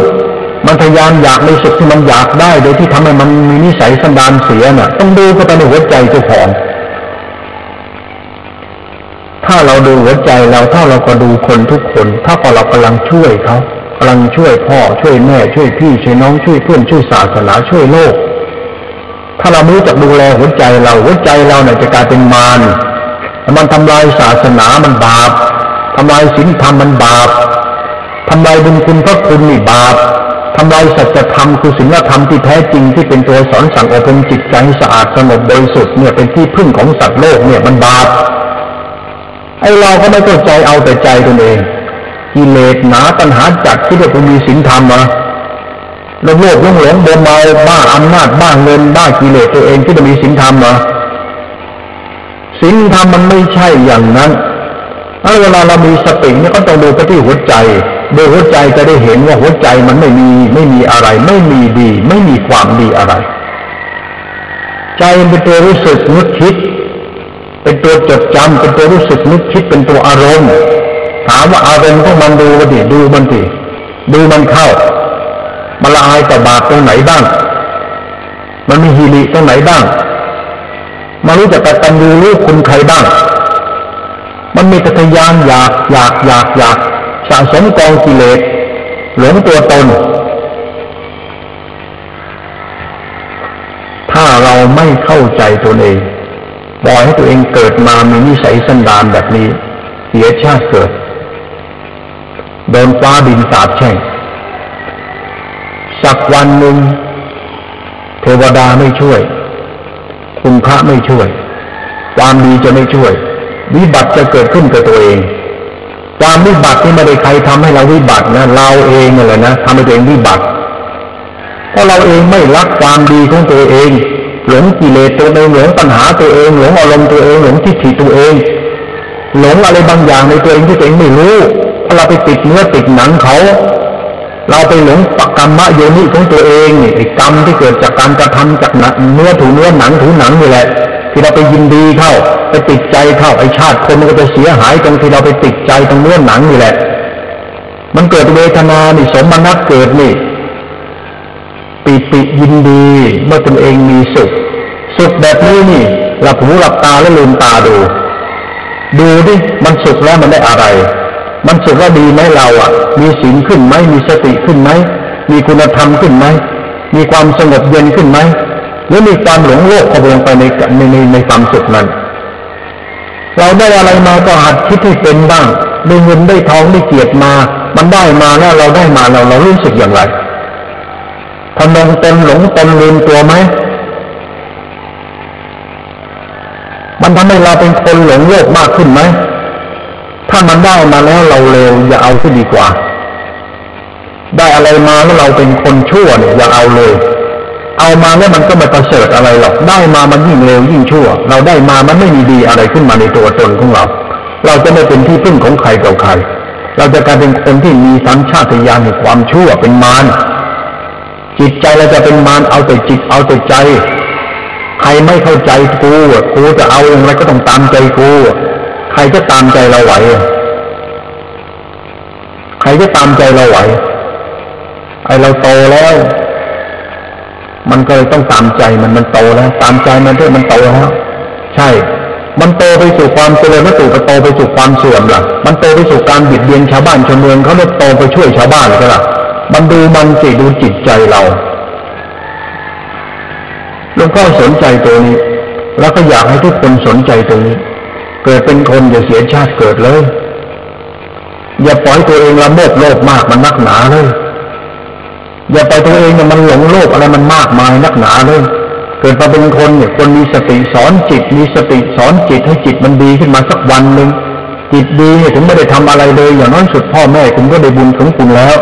มันทยานอยากในสุขที่มันอยากได้ โดยที่ทำให้มันมีนิสัยสันดานเสียน่ะ ต้องดูเข้าไปในหัวใจเจ้าของ ถ้าเราดูหัวใจเราถ้าเราก็ดูคนทุกคนถ้าพอเรากำลังช่วยเขากำลังช่วยพ่อช่วยแม่ช่วยพี่ช่วยน้องช่วยเพื่อนช่วยศาสนาช่วยโลก ถ้าเราไม่รู้จักดูแลหัวใจเราหัวใจเราเนี่ยจะกลายเป็นมารมันทำลายศาสนามันบาปทำลายศีลธรรมมันบาปทำลายบุญคุณพระคุณนี่บาป ทำลายสัจธรรมคือศีลธรรมที่แท้จริงที่เป็นตัวสอนสั่งอบรมจิตใจให้สะอาดสงบบริสุทธิ์เนี่ยเป็นที่พึ่งของสัตว์โลกเนี่ยมันบาปไอ้เราก็ไม่เข้าใจเอาแต่ใจตนเองกิเลสหนาปัญหาจัดที่เรียกว่ามีศีลธรรมมาโลภโลภหลงหลงบนเมาบ้าอำนาจบ้าเงินบ้ากิเลสตัวเองที่จะมีศีลธรรมมาศีลธรรมมันไม่ใช่อย่างนั้น ถ้าเวลาเรามีสติเนี่ยก็ต้องดูไปที่หัวใจโดยหัวใจจะได้เห็นว่าหัวใจมันไม่มีไม่มีอะไร ไม่มีดี ไม่มีความดีอะไร ใจเป็นตัวรู้สึกนึกคิด เป็นตัวจดจำเป็นตัวรู้สึกนึกคิดเป็นตัวอารมณ์ ถามว่าอารมณ์ของมันดูมันดิดูมันดิดูมันเข้ามันละอายต่อบาปตรงไหนบ้าง มันมีฮิริตรงไหนบ้างมารู้จักตัญญูรู้คุณใครบ้าง มันมีกัตยานอยากอยากอยากอยากสะสมกองกิเลสหลงตัวตน ถ้าเราไม่เข้าใจตัวเองปล่อยให้ตัวเองเกิดมามีนิสัยสันดานแบบนี้ เสียชาติเกิดโดนฟ้าดินสาบแช่งสักวันหนึ่งเทวดาไม่ช่วย คุณพระไม่ช่วย ความดีจะไม่ช่วย วิบัติจะเกิดขึ้นกับตัวเอง ความวิบัติที่ไม่ได้ใครทำให้เราวิบัตินะเราเองนี่แหละนะทำให้ตัวเองวิบัติเพราะเราเองไม่รักความดีของตัวเอง หลงกิเลสตัวเองหลงปัญหาตัวเองหลงอารมณ์ตัวเองหลงทิฏฐิตัวเอง หลงอะไรบางอย่างในตัวเองที่ตัวเองไม่รู้เพราะเราไปติดเนื้อติดหนังเขาเราไปหลงปักกรรมะโยนิของตัวเองนี่กรรมที่เกิดจากการกระทำจากเนื้อถูเนื้อหนังถูหนังนี่แหละ ที่เราไปยินดีเข้า ไปติดใจเข้าไอชาติคนมันก็จะเสียหายตรงที่เราไปติดใจตรงเนื้อหนังนี่แหละ มันเกิดเวทนานี่สมนัตเกิดนี่ปิติยินดีเมื่อตนเองมีสุขสุขแบบนี้นี่หลับหูหลับตาแล้วลืมตาดู ดูดิมันสุขแล้วมันได้อะไร มันสุขแล้วดีไหมเราอะ มีศีลขึ้นไหมมีสติขึ้นไหมมีคุณธรรมขึ้นไหมมีความสงบเย็นขึ้นไหม รือมีความหลงโลกเข้าไปลงไปในในในความสุขนั้น เราได้อะไรมาก็หัดคิดให้เป็นบ้างได้เงินได้ทองได้เกียรติมา มันได้มาแล้วเราได้มาเราเรารู้สึกอย่างไรทำนงเต็มหลงเต็มลืมตัวไหมมันทำให้เราเป็นคนหลงโลกมากขึ้นไหม ถ้ามันได้มาแล้วเราเร็วอย่าเอาที่ดีกว่า ได้อะไรมาแล้วเราเป็นคนชั่วเนี่ยอย่าเอาเลย เอามาแล้วมันก็ไม่ประเสริฐอะไรหรอกได้มามันยิ่งเร็วยิ่งชั่ว เราได้มามันไม่มีดีอะไรขึ้นมาในตัวตนของเรา เราจะไม่เป็นที่พึ่งของใครต่อใคร เราจะกลายเป็นคนที่มีสัญชาตญาณในความชั่วเป็นมารจิตใจเราจะเป็นมารเอาแต่จิตเอาแต่ใจ ใครไม่เข้าใจกูกูจะเอาอย่างไรก็ต้องตามใจกูใครจะตามใจเราไหวใครจะตามใจเราไหวไอเราโตแล้ว มันก็เลยต้องตามใจมันมันโตแล้ว ตามใจมันด้วยมันโตแล้วใช่ มันโตไปสู่ความเจริญวัตถุก็โตไปสู่ความเสื่อมล่ะ มันโตไปสู่การบิดเบียนชาวบ้านชาวเมืองเขาเนี่ยโตไปช่วยชาวบ้านก็ล่ะ มันดูมันสิดูจิตใจเราหลวงพ่อสนใจตัวนี้ แล้วก็อยากให้ทุกคนสนใจตรงนี้ เกิดเป็นคนอย่าเสียชาติเกิดเลย อย่าปล่อยตัวเองละโมบโลภมากมันนักหนาเลย อย่าไปตัวเองเนี่ยมันหลงโลกอะไรมันมากมายนักหนาเลย เกิดมาเป็นคนเนี่ยคนมีสติสอนจิต มีสติสอนจิตให้จิตมันดีขึ้นมาสักวันหนึ่งจิตดีเนี่ยผมไม่ได้ทำอะไรเลย อย่างน้อยสุดพ่อแม่ผมก็ได้บุญของคุณแล้ว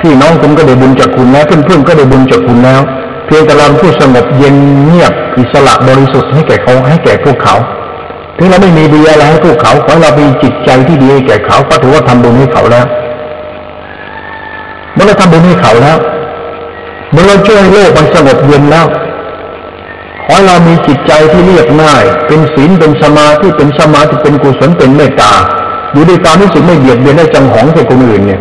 พี่น้องผมก็ได้บุญจากคุณแล้วเพื่อนๆก็ได้บุญจากคุณแล้ว เพียงแต่เราผู้สงบเย็นเงียบอิสระบริสุทธิ์ให้แก่เขาให้แก่พวกเขาถึงเราไม่มีดีอะไรให้พวกเขาขอเรามีจิตใจที่ดีแก่เขาก็ถือว่าทำบุญให้เขาแล้วเมื่อเราทำบุญให้เขาแล้ว เมื่อเราช่วยโลกมันสงบเย็นแล้ว ขอเรามีจิตใจที่เรียบง่าย เป็นศีลเป็นสมาธิเป็นสมาธิเป็นกุศลเป็นเมตตา อยู่ด้วยความรู้สึกไม่เบียดเบียนได้จังหองใส่คนอื่นเนี่ย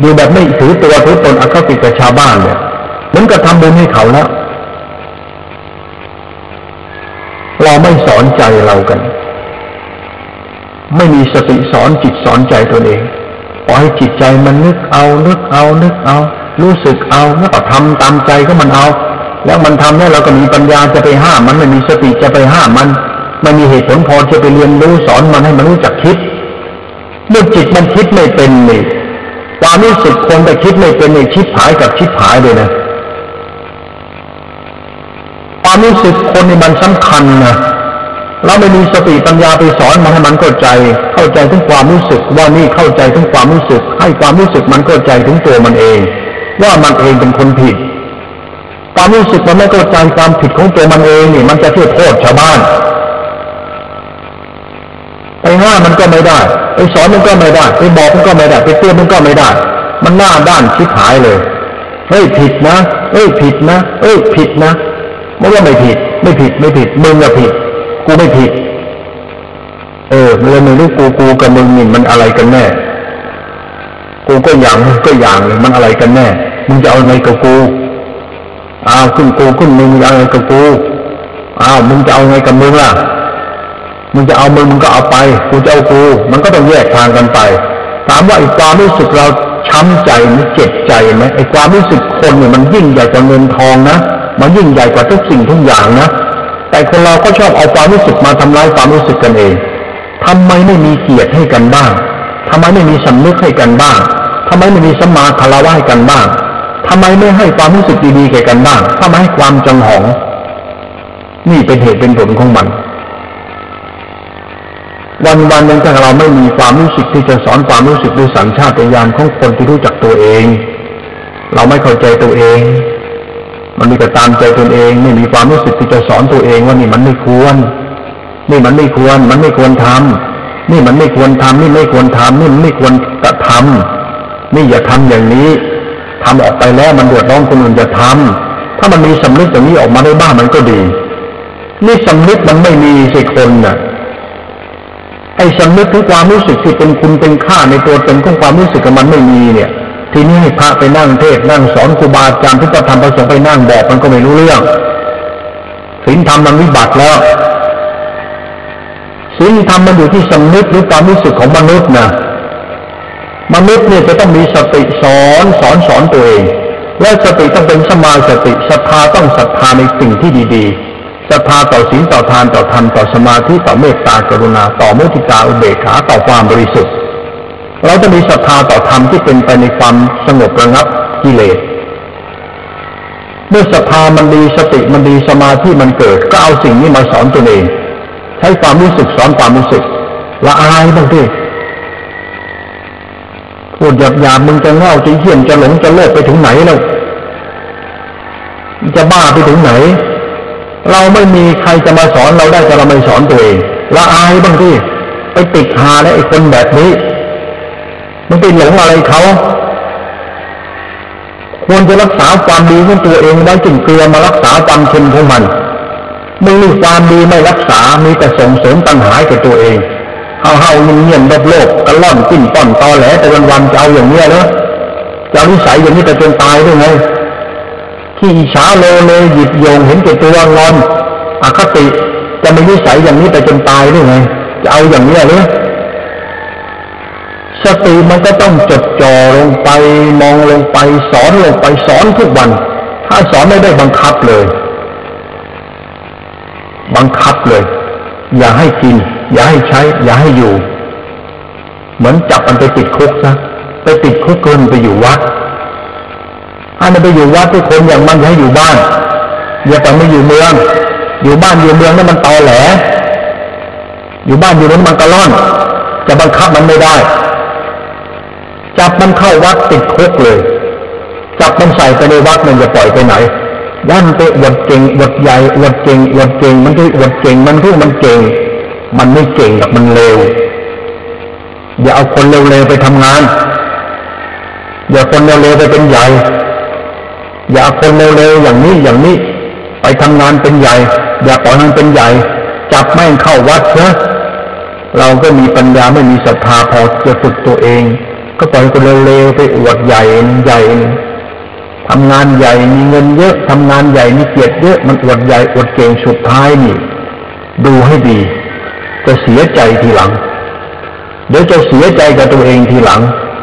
อยู่แบบไม่ถือตัวถือตนอคติกับชาวบ้านเนี่ยมือนกับทำบุญให้เขาแล้ว เราไม่สอนใจเรากัน ไม่มีสติสอนจิตสอนใจตัวเองปล่อยจิตใจมันนึกเอานึกเอานึกเอา รู้สึกเอาแล้วก็ทำตามใจก็มันเอา แล้วมันทำแล้วเราก็มีปัญญาจะไปห้ามมันไม่มีสติจะไปห้ามมันไม่มีเหตุผลพอจะไปเรียนรู้สอนมันให้มันรู้จักคิดเมื่อจิตมันคิดไม่เป็นนี่ความรู้สึกคนไปคิดไม่เป็นนี่ชิดหายกับชิดหายเลยนะความรู้สึกคนนี่มันสำคัญนะเราไม่มีสติปัญญาไปสอนมันให้มันเข้าใจ เข้าใจถึงความรู้สึกว่านี่เข้าใจถึงความรู้สึก ให้ความรู้สึกมันเข้าใจถึงตัวมันเอง ว่ามันเองเป็นคนผิด ความรู้สึกมันไม่เข้าใจความผิดของตัวมันเองนี่มันจะช่วยโทษชาวบ้านไปห้ามมันก็ไม่ได้ไปสอนมันก็ไม่ได้ไปบอกมันก็ไม่ได้ไปเตือนมันก็ไม่ได้ มันหน้าด้านชิบหายเลยเฮ้ยผิดนะเฮ้ยผิดนะเฮ้ยผิดนะไม่ว่าไม่ผิด ไม่ผิดไม่ผิดมึงอะผิด กูไม่ผิด เออเลยไม่รู้กูกูกับมึงนี่มันอะไรกันแน่ กูก็อย่างก็อย่างมันอะไรกันแน่ มึงจะเอาไงกับกูอ้าวขึ้นกูขึ้นมึงจะเอาไงกับกูอ้าวมึงจะเอาไงกับมึงล่ะมึงจะเอามึงมึงก็เอาไปกูจะเอากู มันก็ต้องแยกทางกันไป ถามว่าไอ้ความรู้สึกเราช้ำใจมันเจ็บใจไหมไอ้ความรู้สึกคนเนี่ยมันยิ่งใหญ่กว่าเงินทองนะมันยิ่งใหญ่กว่าทุกสิ่งทุกอย่างนะแต่คนเราก็ชอบเอาความรู้สึกมาทำลายความรู้สึกกันเองทำไมไม่มีเกียรติให้กันบ้างทำไมไม่มีสำนึกให้กันบ้างทำไมไม่มีสมาคารวะให้กันบ้าง ทำไมไม่ให้ความรู้สึกดีๆแก่กันบ้างทำไมให้ความจังหอง นี่เป็นเหตุเป็นผลของมัน วันวันหนึ่งถ้าเราไม่มีความรู้สึกที่จะสอนความรู้สึกด้วยสัญชาตญาณของคนที่รู้จักตัวเอง เราไม่เข้าใจตัวเอง มันมีแต่ตามใจตัวเอง ไม่มีความรู้สึกที่จะสอนตัวเองว่านี่มันไม่ควร นี่มันไม่ควร มันไม่ควรทำนี่มันไม่ควรทำนี่ไม่ควรทำนี่มันไม่ควรกระทำนี่อย่าทำอย่างนี้ ทำออกไปแล้วมันเดือดร้อนคนอื่นจะทำถ้ามันมีสำนึกอย่างนี้ออกมาได้บ้างมันก็ดี นี่สำนึกมันไม่มีสิคนน่ะไอ้สำนึกถึงความรู้สึกที่เป็นคุณเป็นค่าในตัวตนของความรู้สึกกับมันไม่มีเนี่ย ทีนี้ให้พระไปนั่งเทศนั่งสอนครูบาอาจารย์ที่จะทำประสงค์ไปนั่งบอกมันก็ไม่รู้เรื่องศีลธรรมมันวิบัติแล้วศีลธรรมมันอยู่ที่สำนึกหรือความรู้สึกของมนุษย์นะ มนุษย์เนี่ยจะต้องมีสติสอนสอนสอนตัวเอง และสติต้องเป็นสมาสติศรัทธาต้องศรัทธาในสิ่งที่ดีๆศรัทธาต่อศีลต่อทานต่อธรรมต่อสมาธิต่อเมตตากรุณา ต่อมุทิตาอุเบกขาต่อความบริสุทธิ์ เราจะมีศรัทธาต่อธรรมที่เป็นไปในความสงบระงับกิเลสเมื่อศรัทธามันดีสติมันดีสมาธิมันเกิด ก็เอาสิ่งนี้มาสอนตัวเอง ใช้ความรู้สึกสอนความรู้สึกละอายบ้างดิ พูดหยาบหยาบมึงจะเง่าจะเหี้ยนจะหลงจะโลภไปถึงไหนแล้วจะบ้าไปถึงไหน เราไม่มีใครจะมาสอนเราได้แต่เราไม่สอนตัวเองละอายบ้างที่ไปติดหาและไอ้คนแบบนี้ มันไปหลงอะไรเขาควรจะรักษาความดีของตัวเองไว้จึงเกลือมารักษาความเค็มของมันมึงมีความดีไม่รักษามีแต่ส่งเสริมปัญหาแก่ตัวเอง เฮาเฮาเงียบโลกโลกกระล่อนปิ้นป้อนตอแหลแต่วันวันจะเอาอย่างเนี้ยเนาะจะนิสัยอย่างนี้ไปจนตายด้วยไงขี้ฉาโลเลหยิบโยงเห็นแก่ตัวงอนอคติจะไม่นิสัยอย่างนี้ไปจนตายได้ไงจะเอาอย่างนี้หรือสติมันก็ต้องจดจ่อลงไปมองลงไปสอนลงไปสอนทุกวัน ถ้าสอนไม่ได้บังคับเลย บังคับเลย อย่าให้กิน อย่าให้ใช้ อย่าให้อยู่ เหมือนจับมันไปติดคุกนะไปติดคุกเกินไปอยู่วัดให้มันไปอยู่วัดทุกคนอย่างมันให้อยู่บ้านอย่าไปไม่อยู่เมือง อยู่บ้านอยู่เมืองนั่นมันตอแหล อยู่บ้านอยู่นั้นมันกระล่อน จะบังคับมันไม่ได้ จับมันเข้าวัดติดคุกเลย จับมันใส่ไปในวัดมันจะปล่อยไปไหนวันไปอวดเก่งอวดใหญ่อวดเก่งอวดเก่งมันคืออวดเก่งมันคือมันเก่ง มันไม่เก่งกับมันเลวอย่าเอาคนเร็วๆไปทำงาน อย่าคนเร็วๆไปเป็นใหญ่ อย่าคนเร็วๆอย่างนี้อย่างนี้ ไปทำงานเป็นใหญ่ อย่าปล่อยมันเป็นใหญ่ จับแม่งเข้าวัดเถอะเราก็มีปัญญาไม่มีศรัทธาพอจะฝึกตัวเอง ก็ปล่อยคนเร็วๆไปอวดใหญ่ใหญ่ทำงานใหญ่มีเงินเยอะทำงานใหญ่มีเกียรติเยอะมันอวดใหญ่อวดเก่งสุดท้ายนี่ ดูให้ดี จะเสียใจทีหลัง เดี๋ยวจะเสียใจกับตัวเองทีหลัง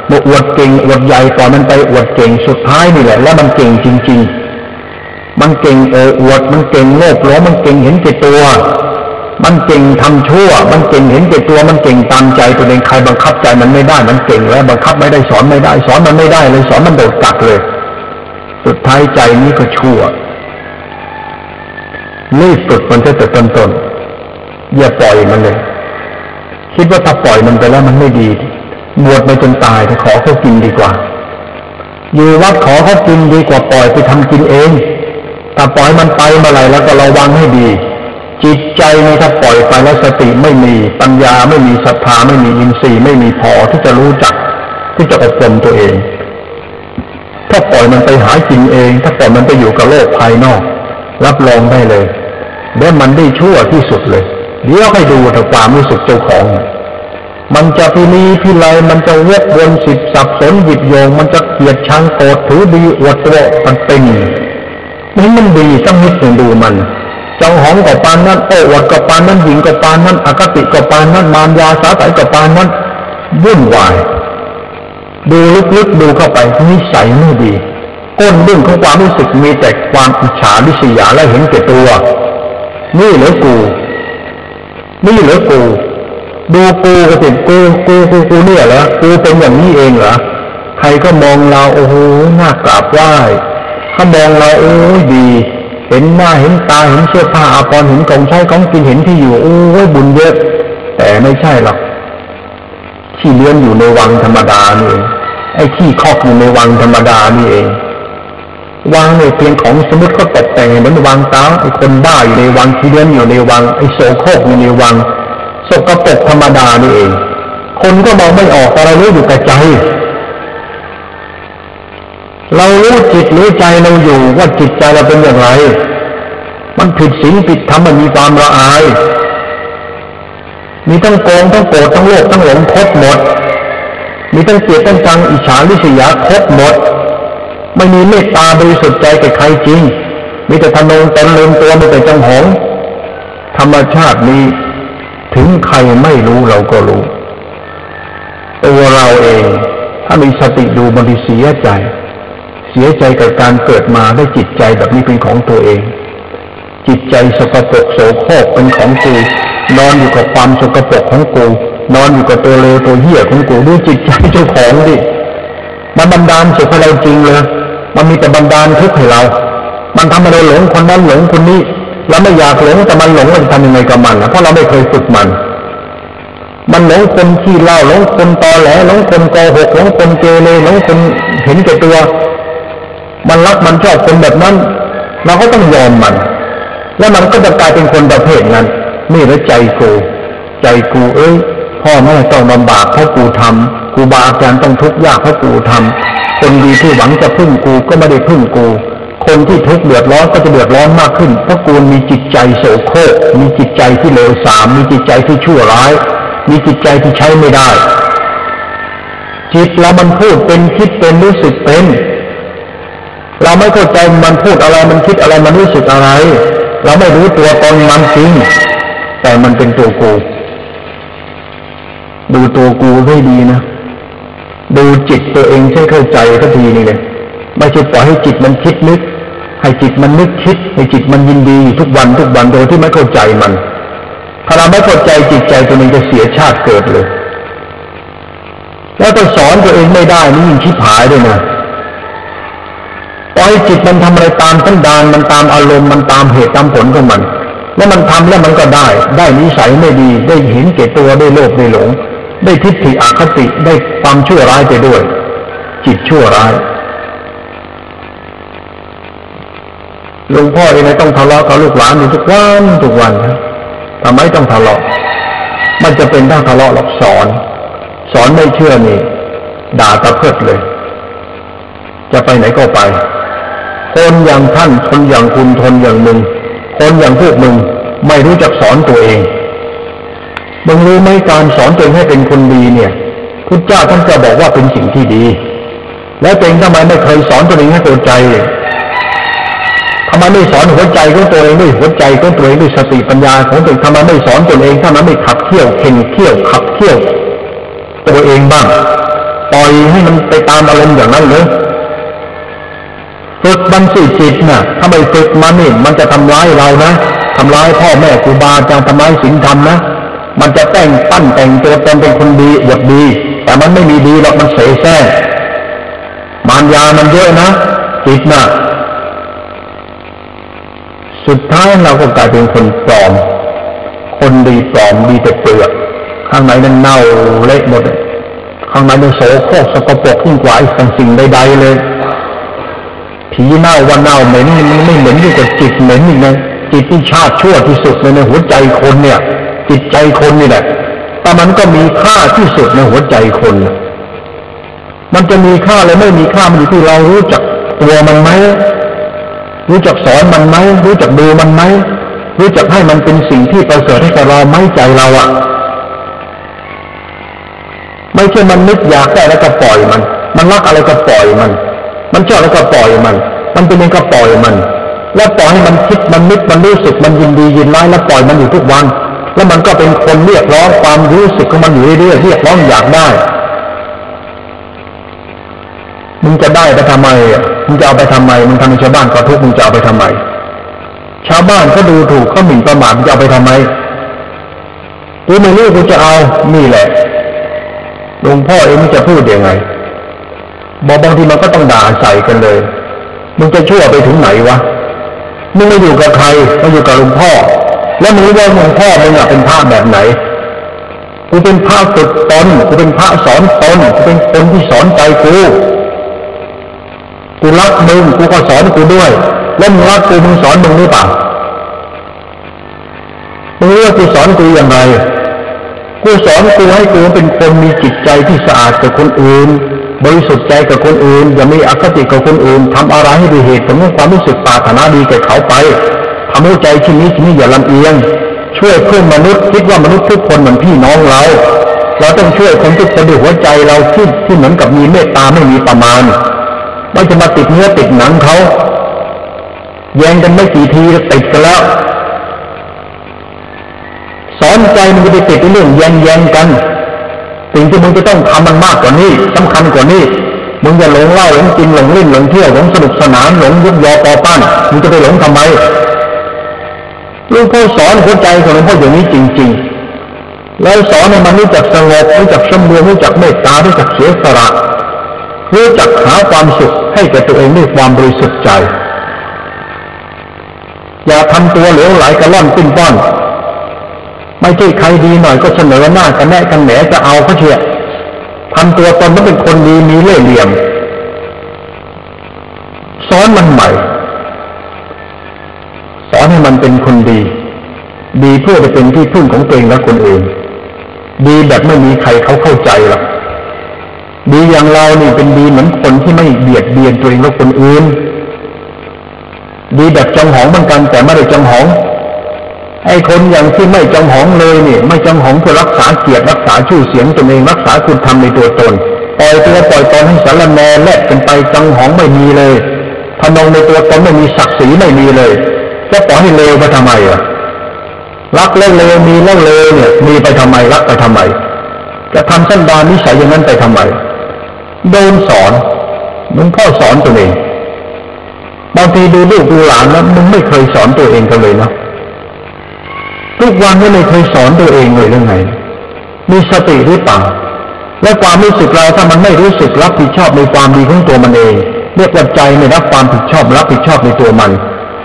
มื่อวดเก่งอวดใหญ่ก่อมันไปอวดเก่งสุดท้ายนี่แหละ แล้วมันเก่งจริง ๆ มันเก่งเอออวดมันเก่งโลภโลมันเก่งเห็นแก่ตัว มันเก่งทำชั่ว มันเก่งเห็นแก่ตัว มันเก่งตามใจตัวเองใครบังคับใจมันไม่ได้ มันเก่งแล้วบังคับไม่ได้สอนไม่ได้ สอนมันไม่ได้เลยสอนมันโดดกัดเลย สุดท้ายใจนี้ก็ชั่วรีบฝึกมันจะแต่ต้นต้น อย่าปล่อยมันเลย คิดว่าถ้าปล่อยมันไปแล้วมันไม่ดีบวชไปจนตายแต่ขอเขากินดีกว่า อยู่วัดขอเขากินดีกว่าปล่อยไปทำกินเองถ้าปล่อยมันไปเมื่อไหร่แล้วก็ระวังให้ดี จิตใจนี่ถ้าปล่อยไปแล้วสติไม่มีปัญญาไม่มีศรัทธาไม่มีอินทรีย์ไม่มีพอที่จะรู้จักที่จะอบรมตัวเอง ถ้าปล่อยมันไปหากินเอง ถ้าปล่อยมันไปอยู่กับโลกภายนอก รับรองได้เลยเดี๋ยวมันได้ชั่วที่สุดเลย เดี๋ยวให้ดูแต่ความรู้สึกเจ้าของ มันจะพินีพิไลมันจะเวทวนสิบสับสนหยิบโยง มันจะเกลียดชังโกรธถือดีอวดตัวมันเป็นนี่มันดีต้องนิดหนึ่งดูมันจังหองกับปานนั้นโอ้อวดกับปานนั้นหญิงกับปานนั้นอคติกับปานนั้นมารยาสาสายกับปานนั้นวุ่นวายดูลึกๆดูเข้าไปนิสัยไม่ดีก้นเรื่องของความรู้สึกมีแต่ความอิจฉาดิษยาและเห็นแก่ตัว นี่เหลือกู นี่เหรอกูดูกูก็ติกูกูกูกูเนี่ยเหรอกูเป็นอย่างนี้เองเหรอใครก็มองเราโอ้โหน่ากราบไหว้เขามองเราโอ้ยดี เห็นหน้าเห็นตาเห็นเสื้อผ้าอาภรณ์เห็นของใช้ของกินเห็นที่อยู่โอ้ยบุญเยอะ แต่ไม่ใช่หรอกที่เลี้ยงอยู่ในวังธรรมดานี่เองไอ้ที่คอกอยู่ในวังธรรมดานี่เอง วางเนี่ยเพียงของสมมติเขาตกแต่งเหมือนวางเต้าไอ้คนบ้าอยู่ในวังที่เลี้ยงอยู่ในวังไอ้โสโครกอยู่ในวังสกปรกธรรมดานี่เอง คนก็มองไม่ออกแต่เรารู้อยู่แต่ใจ เรารู้จิตรู้ใจเราอยู่ว่าจิตใจเราเป็นอย่างไร มันผิดศีลผิดธรรมมันมีความละอาย มีทั้งโกงทั้งโกรธทั้งโลภทั้งหลงครบหมด มีทั้งเกลียดทั้งจังอิจฉาลิษยาครบหมด ไม่มีเมตตาบริสุทธิ์ใจแก่ใครจริง มีแต่ทนงตนลืมตัวมีแต่จังหง ธรรมชาตินี้ ถึงใครไม่รู้เราก็รู้ ตัวเราเอง ถ้ามีสติดูบางทีเสียใจ เสียใจกับการเกิดมาได้จิตใจแบบนี้เป็นของตัวเอง จิตใจสกปรกโสโครกเป็นของกูนอนอยู่กับความสกปรกของกูนอนอยู่กับตัวเลวตัวเหี้ยของกูดูจิตใจเจ้าของดิมันบันดาลสุขให้เราจริงเลย มันมีแต่บันดาลทุกข์ให้เรา มันทำให้เราหลงคนนั้นหลงคนนี้เราไม่อยากหลงแต่มันหลงเราจะทำยังไงกับมันเพราะเราไม่เคยฝึกมัน มันหลงคนขี้เล่าหลงคนตอแหลหลงคนโกหกหลงคนเกเรหลงคนเห็นแก่ตัว มันรักมันชอบคนแบบนั้น เราก็ต้องยอมมัน แล้วมันก็จะกลายเป็นคนประเภทนั้นนี่แล้วใจกู ใจกูเอ้ยพ่อแม่ต้องลำบากเพราะกูทำ กูบาอาจารย์ต้องทุกข์ยากเพราะกูทำคนดีที่หวังจะพึ่งกูก็ไม่ได้พึ่งกู คนที่ทุกข์เดือดร้อนก็จะเดือดร้อนมากขึ้น เพราะกูมีจิตใจโสโครกมีจิตใจที่เลวทราม มีจิตใจที่ชั่วร้าย มีจิตใจที่ใช้ไม่ได้ จิตเรามันพูดเป็นคิดเป็นรู้สึกเป็น เราไม่เข้าใจมันพูดอะไรมันคิดอะไรมันรู้สึกอะไร เราไม่รู้ตัวตนมันจริงแต่มันเป็นตัวกูดูตัวกูให้ดีนะ ดูจิตตัวเองใช้เข้าใจก็ทีนี่เลยไม่ใช่ปล่อยให้จิตมันคิดนึก ให้จิตมันนึกคิด ให้จิตมันยินดีทุกวันทุกวันโดยที่ไม่เข้าใจมัน ถ้าเราไม่เข้าใจจิตใจตัวนี้จะเสียชาติเกิดเลย แล้วถ้าสอนตัวเองไม่ได้นี่ยิ่งชิบหายด้วยนะปล่อยจิตมันทำอะไรตามสันดานมันตามอารมณ์มันตามเหตุตามผลของมัน แล้วมันทำแล้วมันก็ได้ ได้นิสัยไม่ดีได้เห็นเก่ตัวได้โลภได้หลง ได้ทิฏฐิอคติได้ความชั่วร้ายไปด้วย จิตชั่วร้ายหลวงพ่อเองต้องทะเลาะกับลูกหลานอยู่ทุกวันทุกวันทำไมต้องทะเลาะ มันจะเป็นต้องทะเลาะหรอกสอน สอนไม่เชื่อนี่ด่าตะเพิดเลย จะไปไหนก็ไป คนอย่างท่านคนอย่างคุณทนอย่างมึง คนอย่างพวกมึงไม่รู้จักสอนตัวเอง มึงรู้ไหมการสอนตัวเองให้เป็นคนดีเนี่ยพุทธเจ้าท่านก็บอกว่าเป็นสิ่งที่ดี แล้วตัวเองทำไมไม่เคยสอนตัวเองให้ตัวใจทำไมไม่สอนหัวใจของตัวเองด้วยหัวใจของตัวเองด้วยสติปัญญาของตัวเองทำไมไม่สอนตัวเองถ้ามันไม่ขับเคี่ยวเข่งเคี่ยวขับเคี่ยวตัวเองบ้างปล่อยให้มันไปตามอารมณ์อย่างนั้นเลยฝึกมันสิจิตน่ะถ้าไม่ฝึกมันนี่มันจะทำร้ายเรานะทำร้ายพ่อแม่ครูบาอาจารย์ทำร้ายศีลธรรมนะ มันจะแต่งปั้นแต่งตัวตนเป็นคนดีหยดดี แต่มันไม่มีดีหรอกมันเสแสร้งมารยามันเยอะนะจิตนะสุดท้ายเราก็กลายเป็นคนปลอม คนดีปลอมดีแต่เปลือกข้างในนั้นเน่าเละหมดข้างในมันโสโครกสกปรกยิ่งกว่าไอ้สิ่งใดๆเลย ผีเน่าว่าเน่าเหม็นมันไม่เหม็นยิ่งกว่าจิตเหม็นอีกนะจิตที่ชาติชั่วที่สุดในหัวใจคนเนี่ย จิตใจคนนี่แหละแต่มันก็มีค่าที่สุดในหัวใจคน มันจะมีค่าหรือไม่มีค่ามันอยู่ที่เรารู้จักตัวมันไหมรู้จักสอนมันไหมรู้จักดูมันไหมรู้จักให้มันเป็นสิ่งที่ประเสริฐให้กับเราไม่ใจเราอะไม่ใช่มันนึกอยากได้แล้วก็ปล่อยมัน มันรักอะไรก็ปล่อยมัน มันชอบแล้วก็ปล่อยมัน มันเป็นเองก็ปล่อยมัน แล้วปล่อยให้มันคิดมันนึกมันรู้สึกมันยินดียินร้ายแล้วปล่อยมันอยู่ทุกวัน แล้วมันก็เป็นคนเรียกร้องความรู้สึกของมันอยู่เรื่อยๆเรียกร้องอยากได้มึงจะได้ไปทำไมมึงจะเอาไปทำไมมึงทำให้ชาวบ้านก็ทุกข์มึงจะเอาไปทำไม ชาวบ้านเขาดูถูกเขาหมิ่นประมาทมึงจะเอาไปทำไมกูไม่รู้กูจะเอานี่แหละหลวงพ่อเองมันจะพูดยังไงบอกบางทีมันก็ต้องด่าใส่กันเลย มึงจะชั่วไปถึงไหนวะมึงไม่อยู่กับใครมาอยู่กับหลวงพ่อ แล้วมึงว่าหลวงพ่อมึงอะเป็นพระแบบไหนกูเป็นพระฝึกตนกูเป็นพระสอนตนกูเป็นคนที่สอนใจกูกูรักมึงกูก็สอนกูด้วยแล้วมึงรักกูมึงสอนมึงหรือเปล่ามึงรู้ว่ากูสอนกูอย่างไรกูสอนกูให้กูเป็นคนมีจิตใจที่สะอาดกับคนอื่น บริสุทธิ์ใจกับคนอื่น อย่ามีอคติกับคนอื่นทำอะไรให้ด้วยเหตุผลของความรู้สึกปรารถนาดีแก่เขาไป ทำให้ใจชิ้นนี้ชิ้นนี้อย่าลำเอียง ช่วยเพื่อนมนุษย์คิดว่ามนุษย์ทุกคนเหมือนพี่น้องเรา เราต้องช่วยคนทุกคนด้วยหัวใจเราที่ที่เหมือนกับมีเมตตาไม่มีประมาณไม่จะมาติดเนื้อติดหนังเขาแย่งกันไม่กี่ทีติดกันแล้ว สอนใจมันจะไปติดเรื่องแย่งแย่งกันสิ่งที่มึงจะต้องทำมันมากกว่านี้สำคัญกว่านี้มึงอย่าหลงเล่าหลงกินหลงเล่นหลงเที่ยวหลงสนุกสนานหลงยุบยอปอปั้นมึงจะไปหลงทำไม ลูกพ่อสอนหัวใจของหลวงพ่ออย่างนี้จริง ๆ แล้วสอนให้มันรู้จักสงบรู้จักสมบูรณ์รู้จักเมตตารู้จักเสียสละรู้จักหาความสุขให้แก่ตัวเองด้วยความบริสุทธิ์ใจ อย่าทำตัวเหลวไหลกระล่อนปิ้นป้อน ไม่ใช่ใครดีหน่อยก็เสนอหน้ากันแนะกันแหนจะเอาเขาเชียทำตัวตนต้องเป็นคนดีมีเล่ห์เหลี่ยมสอนมันใหม่ สอนให้มันเป็นคนดี ดีเพื่อจะเป็นที่พึ่งของตัวเองและคนอื่น ดีแบบไม่มีใครเขาเข้าใจหรอกดีอย่างเรานี่เป็นดีเหมือนคนที่ไม่เบียดเบียนตัวเองและคนอื่น ดีแบบจองหองเหมือนกันแต่ไม่ได้จองหองไอ้คนอย่างที่ไม่จองหองเลยนี่ไม่จองหองเพื่อรักษาเกียรติรักษาชื่อเสียงตนเองรักษาคุณธรรมในตัวตนปล่อยตัวปล่อยตนให้สารแนแลกกันไปจองหองไม่มีเลยพนองในตัวตนไม่มีศักดิ์ศรีไม่มีเลย จะปล่อยให้เลวไปทำไมอะรักแล้วเลวมีแล้วเลวเนี่ย มีไปทำไมรักไปทำไมจะทำสั้นดานนิสัยอย่างนั้นไปทำไมโดนสอนมึงพ่อสอนตัวเองบางทีดูลูกดูหลานแล้วมึงไม่เคยสอนตัวเองกันเลยนะทุกวันไม่เคยสอนตัวเองเลยเรื่องไงมีสติหรือเปล่าและความรู้สึกเราถ้ามันไม่รู้สึกรับผิดชอบในความดีของตัวมันเอง เรียกว่าใจไม่รับความผิดชอบรับผิดชอบในตัวมัน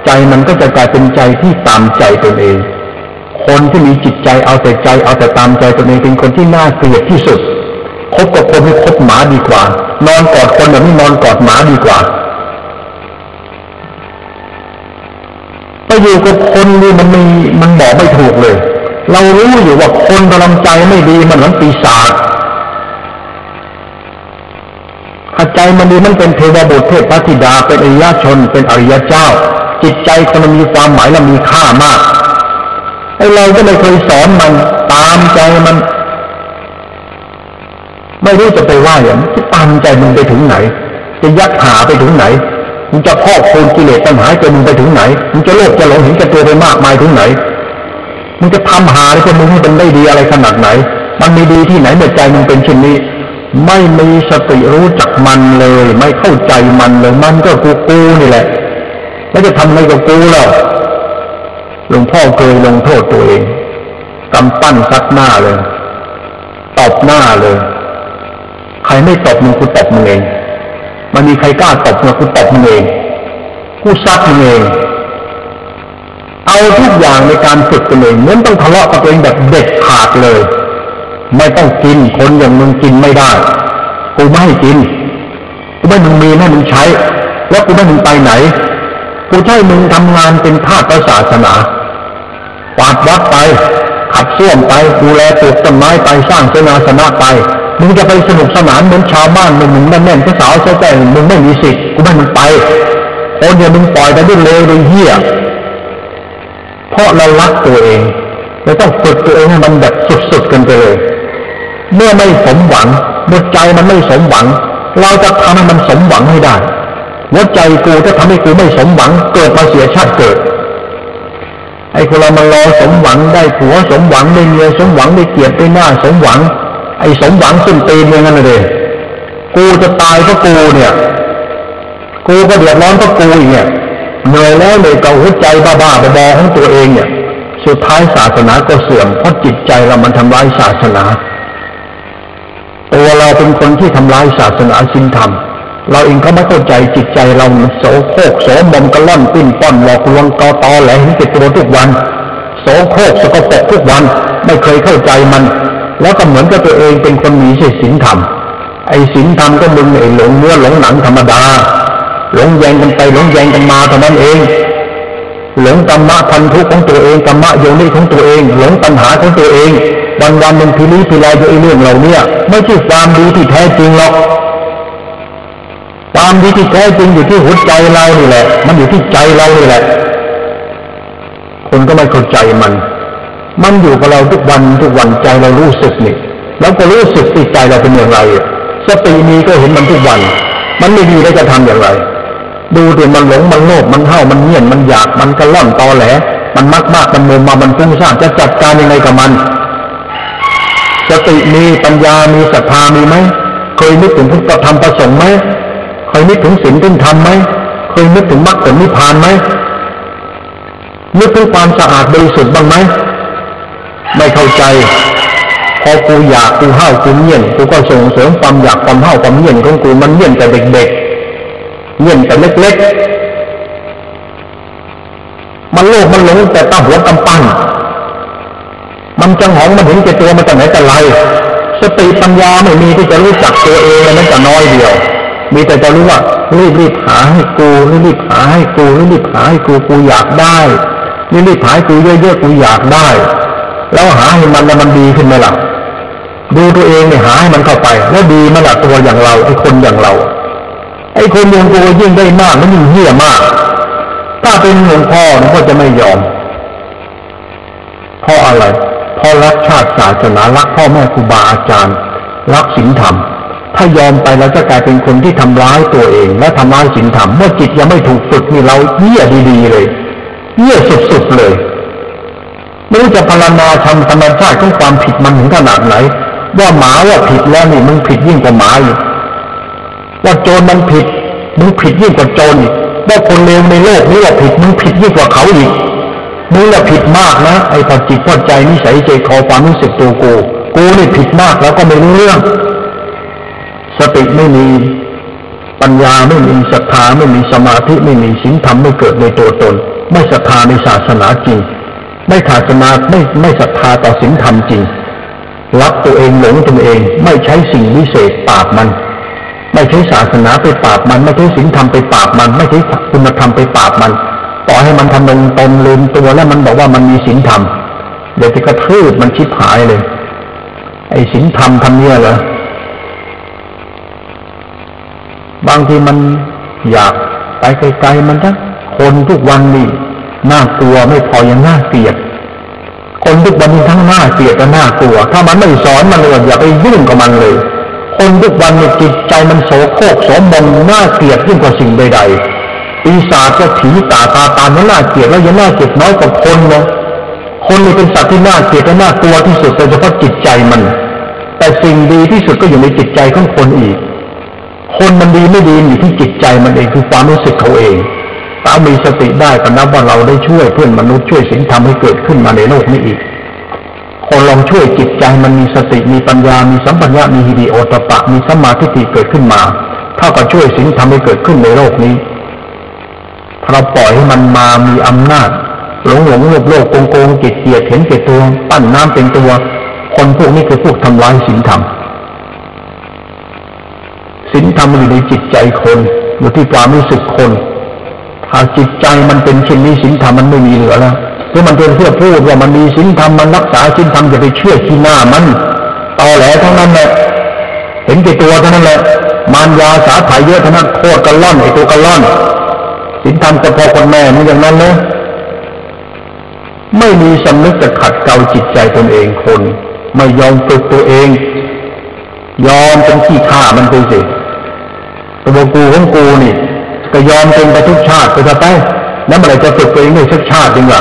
ใจมันก็จะกลายเป็นใจที่ตามใจตนเอง คนที่มีจิตใจเอาแต่ใจเอาแต่ตามใจตนเองเป็นคนที่น่าเกลียดที่สุดคบกับคนให้คบหมาดีกว่า นอนกอดคนแบบนี้นอนกอดหมาดีกว่าไปอยู่กับคนนี่มันมีมันบอกไม่ถูกเลย เรารู้อยู่ว่าคนกำลังใจไม่ดีมันเหมือนปีศาจถ้าใจมันดีมันเป็นเทวบุตรเทพธิดาเป็นอริยชนเป็นอริยเจ้า จิตใจคนมันมีความหมายและมีค่ามากไอ้เราก็ไม่เคยสอนมันตามใจมัน ไม่รู้จะไปว่าอย่างจะตามใจมึงไปถึงไหน จะยัดหาไปถึงไหนมึงจะพอกคูณกิเลสปัญหาจนมึงไปถึงไหนมึงจะโลภจะหลงเห็นแก่ตัวไปมากมายถึงไหนมึงจะทำหาให้มึงให้มันได้ดีอะไรขนาดไหน มันมีดีที่ไหนเมื่อใจมึงเป็นเช่นนี้ ไม่มีสติรู้จักมันเลย ไม่เข้าใจมันเลยมันก็กูกูนี่แหละ แล้วจะทำอะไรกับกูแล้วหลวงพ่อเคยลงโทษตัวเองกำปั้นซัดหน้าเลยตบหน้าเลย ใครไม่ตบมึงกูตบมึงเอง มันมีใครกล้าตบมึงกูตบมึงเองกูซัดมึงเอง เอาทุกอย่างในการฝึกตัวเองเหมือนต้องทะเลาะกับตัวเองแบบเด็ดขาดเลย ไม่ต้องกินคนอย่างมึงกินไม่ได้กูไม่ให้กินกูไม่มึงมีให้มึงใช้ แล้วกูไม่มึงไปไหน กูใช้มึงทำงานเป็นทาสศาสนากวาดวัดไป ขับส้วมไป ดูแลปลูกต้นไม้ไป สร้างเสนาสนะไป มึงจะไปสนุกสนานเหมือนชาวบ้านมึงมึงแน่นแน่สาวแจ้งมึงไม่มีสิทธิ์กูไม่มึงไปคนเนี่ยมึงปล่อยไปด้วยเลวด้วยเหี้ย เพราะเรารักตัวเองเราต้องฝึกตัวเองให้มันแบบสุดๆกันไปเลย เมื่อไม่สมหวังเมื่อใจมันไม่สมหวัง เราจะทำให้มันสมหวังให้ได้ หัวใจกูจะทำให้กูไม่สมหวัง เกิดมาเสียชาติเกิด ไอ้คนเรามารอสมหวังได้ผัวสมหวังได้เมียสมหวังได้เกียรติได้หน้า สมหวัง ไอ้สมหวังสิ้นตีนอย่างนั้นเลยกูจะตายเพราะกูเนี่ย กูก็เดือดร้อนเพราะกูอีกเนี่ยเหนื่อยแล้วเลยกับหัวใจบ้าๆบอๆของตัวเองเนี่ย สุดท้ายศาสนาก็เสื่อมเพราะจิตใจเรามันทำลายศาสนาตัวเราเป็นคนที่ทำลายศาสนาสินธรรม เราเองก็ไม่เข้าใจจิตใจเราโสโครกโสมมกระล่อนปิ้นป้อนหลอกลวงกอตอแหลเห็นติดตัวทุกวันโสโครกสกปรกทุกวันไม่เคยเข้าใจมัน แล้วก็เหมือนกับตัวเองเป็นคนมีศีลธรรมไอ้ศีลธรรมก็มึงไอ้หลงเนื้อหลงหนังธรรมดา หลงแยงกันไปหลงแยงกันมาเท่านั้นเอง หลงธรรมะพันธุของตัวเองธรรมะโยนิของตัวเอง หลงปัญหาของตัวเอง วันวันหนึ่งพิริพิลายอยู่ไอ้เรื่องเหล่านี้ไม่ใช่ความดีที่แท้จริงหรอก ความดีที่แท้จริงอยู่ที่หัวใจเรานี่แหละ มันอยู่ที่ใจเรานี่แหละคนก็ไม่เข้าใจมัน มันอยู่กับเราทุกวันทุกวันใจเรารู้สึกนี่แล้วก็รู้สึกติดใจเราเป็นอย่างไรสติมีก็เห็นมันทุกวัน มันไม่ดีแล้วจะทำอย่างไร ดูดิมันหลงมันโลภมันเห่ามันเงียนมันอยากมันกระล่อนตอแหล มันมากมากมันโมมามันฟุ้งซ่านจะจัดการยังไงกับมัน สติมีปัญญามีศรัทธามีไหมเคยนึกถึงพุทธธรรมประสงค์ไหม เคยนึกถึงศีลถึงธรรมไหมเคยนึกถึงมรรคผลนิพพานไหมนึกถึงความสะอาดบริสุทธิ์บ้างไหมไม่เข้าใจ พอกูอยากกูห้าวกูเงียนกูก็ส่งเสริมความอยากความห้าวความเงียนของกูมันเงี่ยนแต่เด็กๆเงี่ยนแต่เล็กๆ มันโลภมันหลงแต่ตั้งหัวกำปั้นมันจังหองมันเห็นแก่ตัวมาจากไหนแต่ไรสติปัญญาไม่มีที่จะรู้จักตัวเองมันจะน้อยเดียว มีแต่จะรู้ว่ารีบรีบหาให้กูรีบรีบหาให้กูรีบรีบหาให้กูกูอยากได้รีบรีบหาให้กูเยอะๆกูอยากได้ แล้วหาให้มันแล้วมันดีขึ้นไหมล่ะดูตัวเองเนี่ยหาให้มันเข้าไป แล้วดีไหมล่ะตัวอย่างเราไอ้คนอย่างเรา ไอ้คนอย่างกูยิ่งได้มากมันยิ่งเหี้ยมาก ถ้าเป็นหลวงพ่อหลวงพ่อจะไม่ยอมเพราะอะไรเพราะรักชาติศาสนารักพ่อแม่ครูบาอาจารย์ รักศีลธรรม ถ้ายอมไปเราจะกลายเป็นคนที่ทำร้ายตัวเอง และทำร้ายศีลธรรมเมื่อจิตยังไม่ถูกฝึกนี่เราเหี้ยดีๆเลยเหี้ยสุดๆเลย ไม่รู้จะพารณาทำธรรมชาติของความผิดมันถึงขนาดไหน ว่าหมาว่าผิดแล้วนี่มึงผิดยิ่งกว่าหมาอีกว่าโจรมันผิดมึงผิดยิ่งกว่าโจรอีกว่าคนเลวในโลกนี้ว่าผิดมึงผิดยิ่งกว่าเขาอีกมึงน่ะผิดมากนะไอ้พอจิตพอใจนิสัยใจคอความรู้สึกตัวกูกูนี่ผิดมากแล้วก็ไม่รู้เรื่อง สติไม่มีปัญญาไม่มีศรัทธาไม่มีสมาธิไม่มีศีลธรรมไม่เกิดในตัวตน ไม่ศรัทธาในศาสนาจริง ไม่ขาดสมาไม่ไม่ศรัทธาต่อศีลธรรมจริงรักตัวเองหลงตัวเองไม่ใช้สิ่งวิเศษปราบมัน ไม่ใช้ศาสนาไปปราบมัน ไม่ใช้ศีลธรรมไปปราบมัน ไม่ใช้คุณธรรมไปปราบมันต่อให้มันทำลงตนลืมตัวแล้วมันบอกว่ามันมีศีลธรรมเดี๋ยวจะกระทืบมันชิบหายเลย ไอ้ศีลธรรมทำเนี่ยเหรอ บางทีมันอยากไปไกลๆมันทั้งคนทุกวันนี่น่ากลัวไม่พอยังน่าเกลียดคนทุกวันนี้ทั้งน่าเกลียดและน่ากลัว ถ้ามันไม่สอนมันเลยอย่าไปยุ่งกับมันเลย คนทุกวันนี่ยจิตใจมันโสโครกโสมมน่าเกลียดยิ่งกว่าสิ่งใดๆปีศาจจะถีตาตาตามันน่าเกลียดแล้วยังน่าเกลียดน้อยกว่าคนเนะคนนี่เป็นสัตว์ที่น่าเกลียดและน่ากลัวที่สุดโดยเฉพาะจิตใจมัน แต่สิ่งดีที่สุดก็อยู่ในจิตใจของคนอีก คนมันดีไม่ดีอยู่ที่จิตใจมันเองคือความรู้สึกเขาเองถ้ามีสติได้ก็นับว่าเราได้ช่วยเพื่อนมนุษย์ช่วยสิ่งทำให้เกิดขึ้นมาในโลกนี้อีก คนลองช่วยจิตใจมันมีสติมีปัญญา มีสัมปัญญะมีฮิริโอตปะ มีสมาธิเกิดขึ้นมาเท่ากับช่วยสิ่งทำให้เกิดขึ้นในโลกนี้ถ้าเราปล่อยให้มันมามีอำนาจ หลงหลงโลภโลภโกงโกงเกลียดเกียดเห็นเกลียดตัว ปั้นน้ำเป็นตัว คนพวกนี้คือพวกทำลายศีลธรรม ศีลธรรมอยู่ในจิตใจคนอยู่ที่ความรู้สึกคนถ้าจิตใจมันเป็นเช่นนี้ศีลธรรมมันไม่มีเหลือแล้วเพราะมันเป็นเพื่อพูดว่ามันมีศีลธรรมมันรักษาศีลธรรมจะไปเชื่อขี้หน้ามันตอแหลทั้งนั้นแหละเห็นแก่ตัวเท่านั้นแหละมารยาสาถ่ายเยอะเท่านั้นโคตรกันล่อนไอตัวกันล่อนศีลธรรมจะพอคนแม่มันอย่างนั้นเลยไม่มีสำนึกจะขัดเกลาจิตใจตนเองคน ไม่ยอมฝึกตัวเอง ยอมเป็นขี้ข้ามันไปสิ ตัวกูของกูนี่ก็ยอมเป็นไปทุกชาติไปจะไปแล้วเมื่อไรจะฝึกตัวเองได้สักชาติจริงล่ะ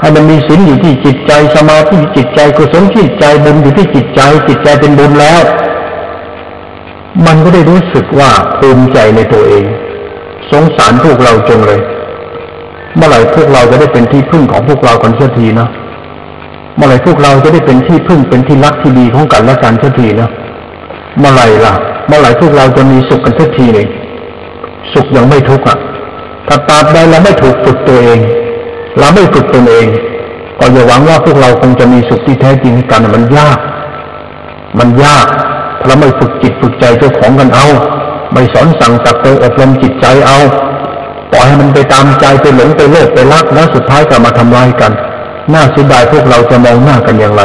ให้มันมีศีลอยู่ที่จิตใจสมาธิจิตใจกุศลที่ใจบุญอยู่ที่จิตใจ จิตใจเป็นบุญแล้ว มันก็ได้รู้สึกว่าภูมิใจในตัวเอง สงสารพวกเราจงเลย เมื่อไหร่พวกเราจะได้เป็นที่พึ่งของพวกเรากันเสียทีนะเมื่อไหร่พวกเราจะได้เป็นที่พึ่งเป็นที่รักที่ดีของกันและกันเสียทีนะ เมื่อไหร่ล่ะ เมื่อไหร่พวกเราจะมีสุขกันสียทีเลยสุขยังไม่ทุกข์อะถ้าตราบใดเราไม่ถูกฝึกตัวเอง เราไม่ฝึกตนเอง ก็อย่าหวังว่าพวกเราคงจะมีสุขที่แท้จริงกันมันยาก มันยากถ้าเราะไม่ฝึกจิตฝึกใจเจ้าของกันเอา ไม่สอนสั่งตักเตือนอบรมจิตใจเอาปล่อยให้มันไปตามใจไปหลงไปโลภไปรักแล้วสุดท้ายก็มาทำลายกัน น่าเสียดายพวกเราจะมองหน้ากันอย่างไร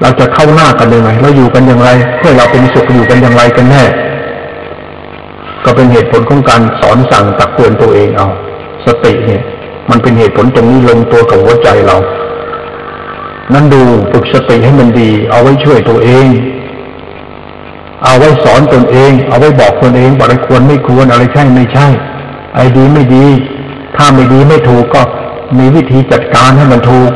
เราจะเข้าหน้ากันยังไงเราอยู่กันอย่างไร เพื่อเราเป็นสุขอยู่กันอย่างไรกันแน่ ก็เป็นเหตุผลของการสอนสั่งตักเตือนตัวเองเอา สติเนี่ย มันเป็นเหตุผลตรงนี้ลงตัวกับหัวใจเรา นั่นดูฝึกสติให้มันดี เอาไว้ช่วยตัวเอง เอาไว้สอนตนเอง เอาไว้บอกตนเองอะไรควรไม่ควรอะไรใช่ไม่ใช่ไอ้ดีไม่ดี ถ้าไม่ดีไม่ถูกก็มีวิธีจัดการให้มันถูก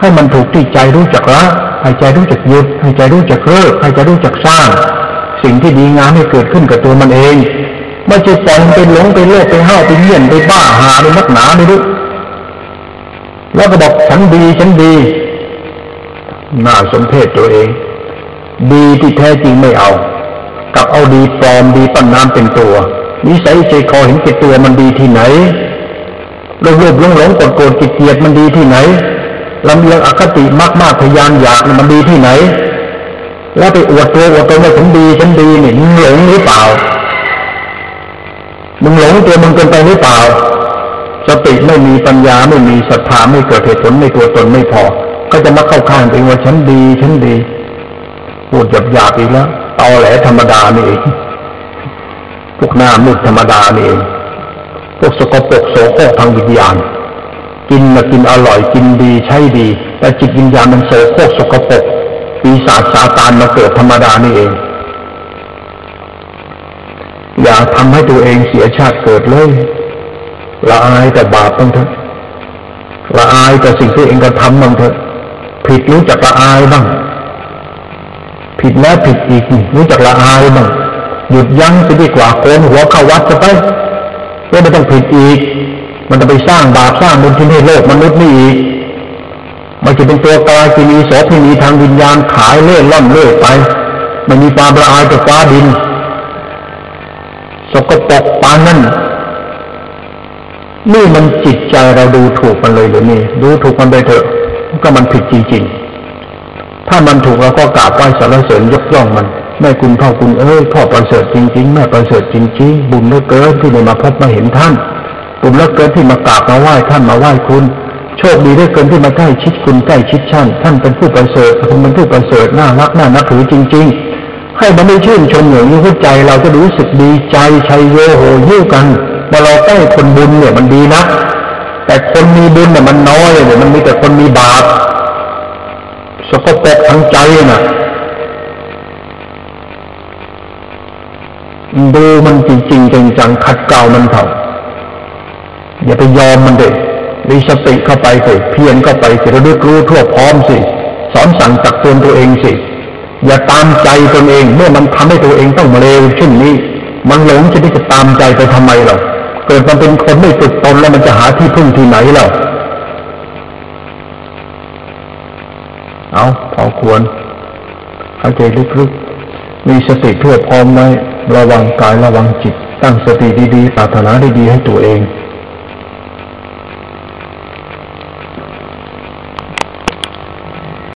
ให้มันถูกที่ใจรู้จักละให้ใจรู้จักหยุดให้ใจรู้จักเลิกให้ใจรู้จักสร้าง สิ่งที่ดีงามให้เกิดขึ้นกับตัวมันเองไม่ใช่ปล่อยมันไปหลงไปโลภไปห้าวไปเยี่ยนไปบ้าหาไปนักหนาไม่รู้แล้วก็บอกฉันดีฉันดีน่าสมเพชตัวเอง ดีที่แท้จริงไม่เอากับเอาดีปลอมดีปั้นน้ำเป็นตัวนิสัยใจคอเห็นแก่ตัวมันดีที่ไหนโลภโลภหลงหลงกดโกรธจิเกียดมันดีที่ไหน ลำเลียงอคติมากมากพยานอยากมันดีที่ไหน แล้วไปอวดตัวอวดตนว่าฉันดีฉันดีเนี่ยมึงหลงหรือเปล่า มึงหลงตัวมึงเกินไปหรือเปล่าสติไม่มีปัญญาไม่มีศรัทธาไม่เกิดเหตุผลในตัวตนไม่พอ ก็จะมาเข้าข้างตัวเองว่าฉันดีฉันดีพูดหยาบหยาบอีกแล้วตอแหลธรรมดานี่เองพวกหน้ามืดธรรมดานี่เองพวกสกปรกโสโครกทางวิญญาณ กินมากินอร่อยกินดีใช่ดี แต่จิตวิญญาณมันโสโครกสกปรกปีศาจซาตานมาเกิดธรรมดานี่เอง อย่าทำให้ตัวเองเสียชาติเกิดเลยละอายแต่บาปบ้างเถอะละอายแต่สิ่งที่เองกระทำบ้างเถอะผิดรู้จักละอายบ้าง ผิดแล้วผิดอีกรู้จักละอายบ้างหยุดยั้งไปดีกว่าโกนหัวเข้าวัดจะไปว่าไม่ต้องผิดอีก มันจะไปสร้างบาปสร้างบุญที่ให้โลกมนุษย์นี่อีกมันจะเป็นตัวกายที่มีโสเภณีทางวิญญาณขายเล่ล่อนเล่ไปไม่มีความละอายต่อฟ้าดิน สกปรกปานนั่นนี่มันจิตใจเราดูถูกมันเลยหรือนี่ดูถูกมันไปเถอะ ก็มันผิดจริงๆ ถ้ามันถูกเราก็กราบไหว้สรรเสริญยกย่องมันแม่คุณพ่อคุณเอ้ยพ่อประเสริฐจริง ๆ แม่ประเสริฐจริงๆบุญเหลือเกินที่ได้มาพบมาเห็นท่าน บุญเหลือเกินที่มากราบมาไหว้ท่านมาไหว้คุณ โชคดีเหลือเกินที่มาใกล้ชิดคุณใกล้ชิดท่านท่านเป็นผู้ประเสริฐคุณเป็นผู้ประเสริฐน่ารักน่านับถือจริง ๆ ให้มันได้ชื่นชมอย่างนี้หัวใจเราจะรู้สึกดีใจชัยโยโหยิ้วกันว่าเราใกล้คนบุญเนี่ยมันดีนะ แต่คนมีบุญเนี่ยมันน้อยเนี่ยมันมีแต่คนมีบาปสกปรกทั้งใจน่ะดูมันจริงๆจังๆขัดเกลามันเถอะ อย่าไปยอมมันเด็กมีสติเข้าไปสิเพียรเข้าไปสิระลึกรู้ทั่วพร้อมสิสอนสั่งตักเตือนตัวเองสิ อย่าตามใจตนเองเมื่อมันทำให้ตัวเองต้องมาเลวเช่นนี้ มันหลงจะที่จะตามใจไปทำไมหรอเกิดมันเป็นคนไม่ฝึกตนแล้วมันจะหาที่พึ่งที่ไหนหรอเอาพอควรหายใจลึกๆมีสติทั่วพร้อมไว้ระวังกายระวังจิต ตั้งสติดีๆปรารถนาดีๆให้ตัวเอง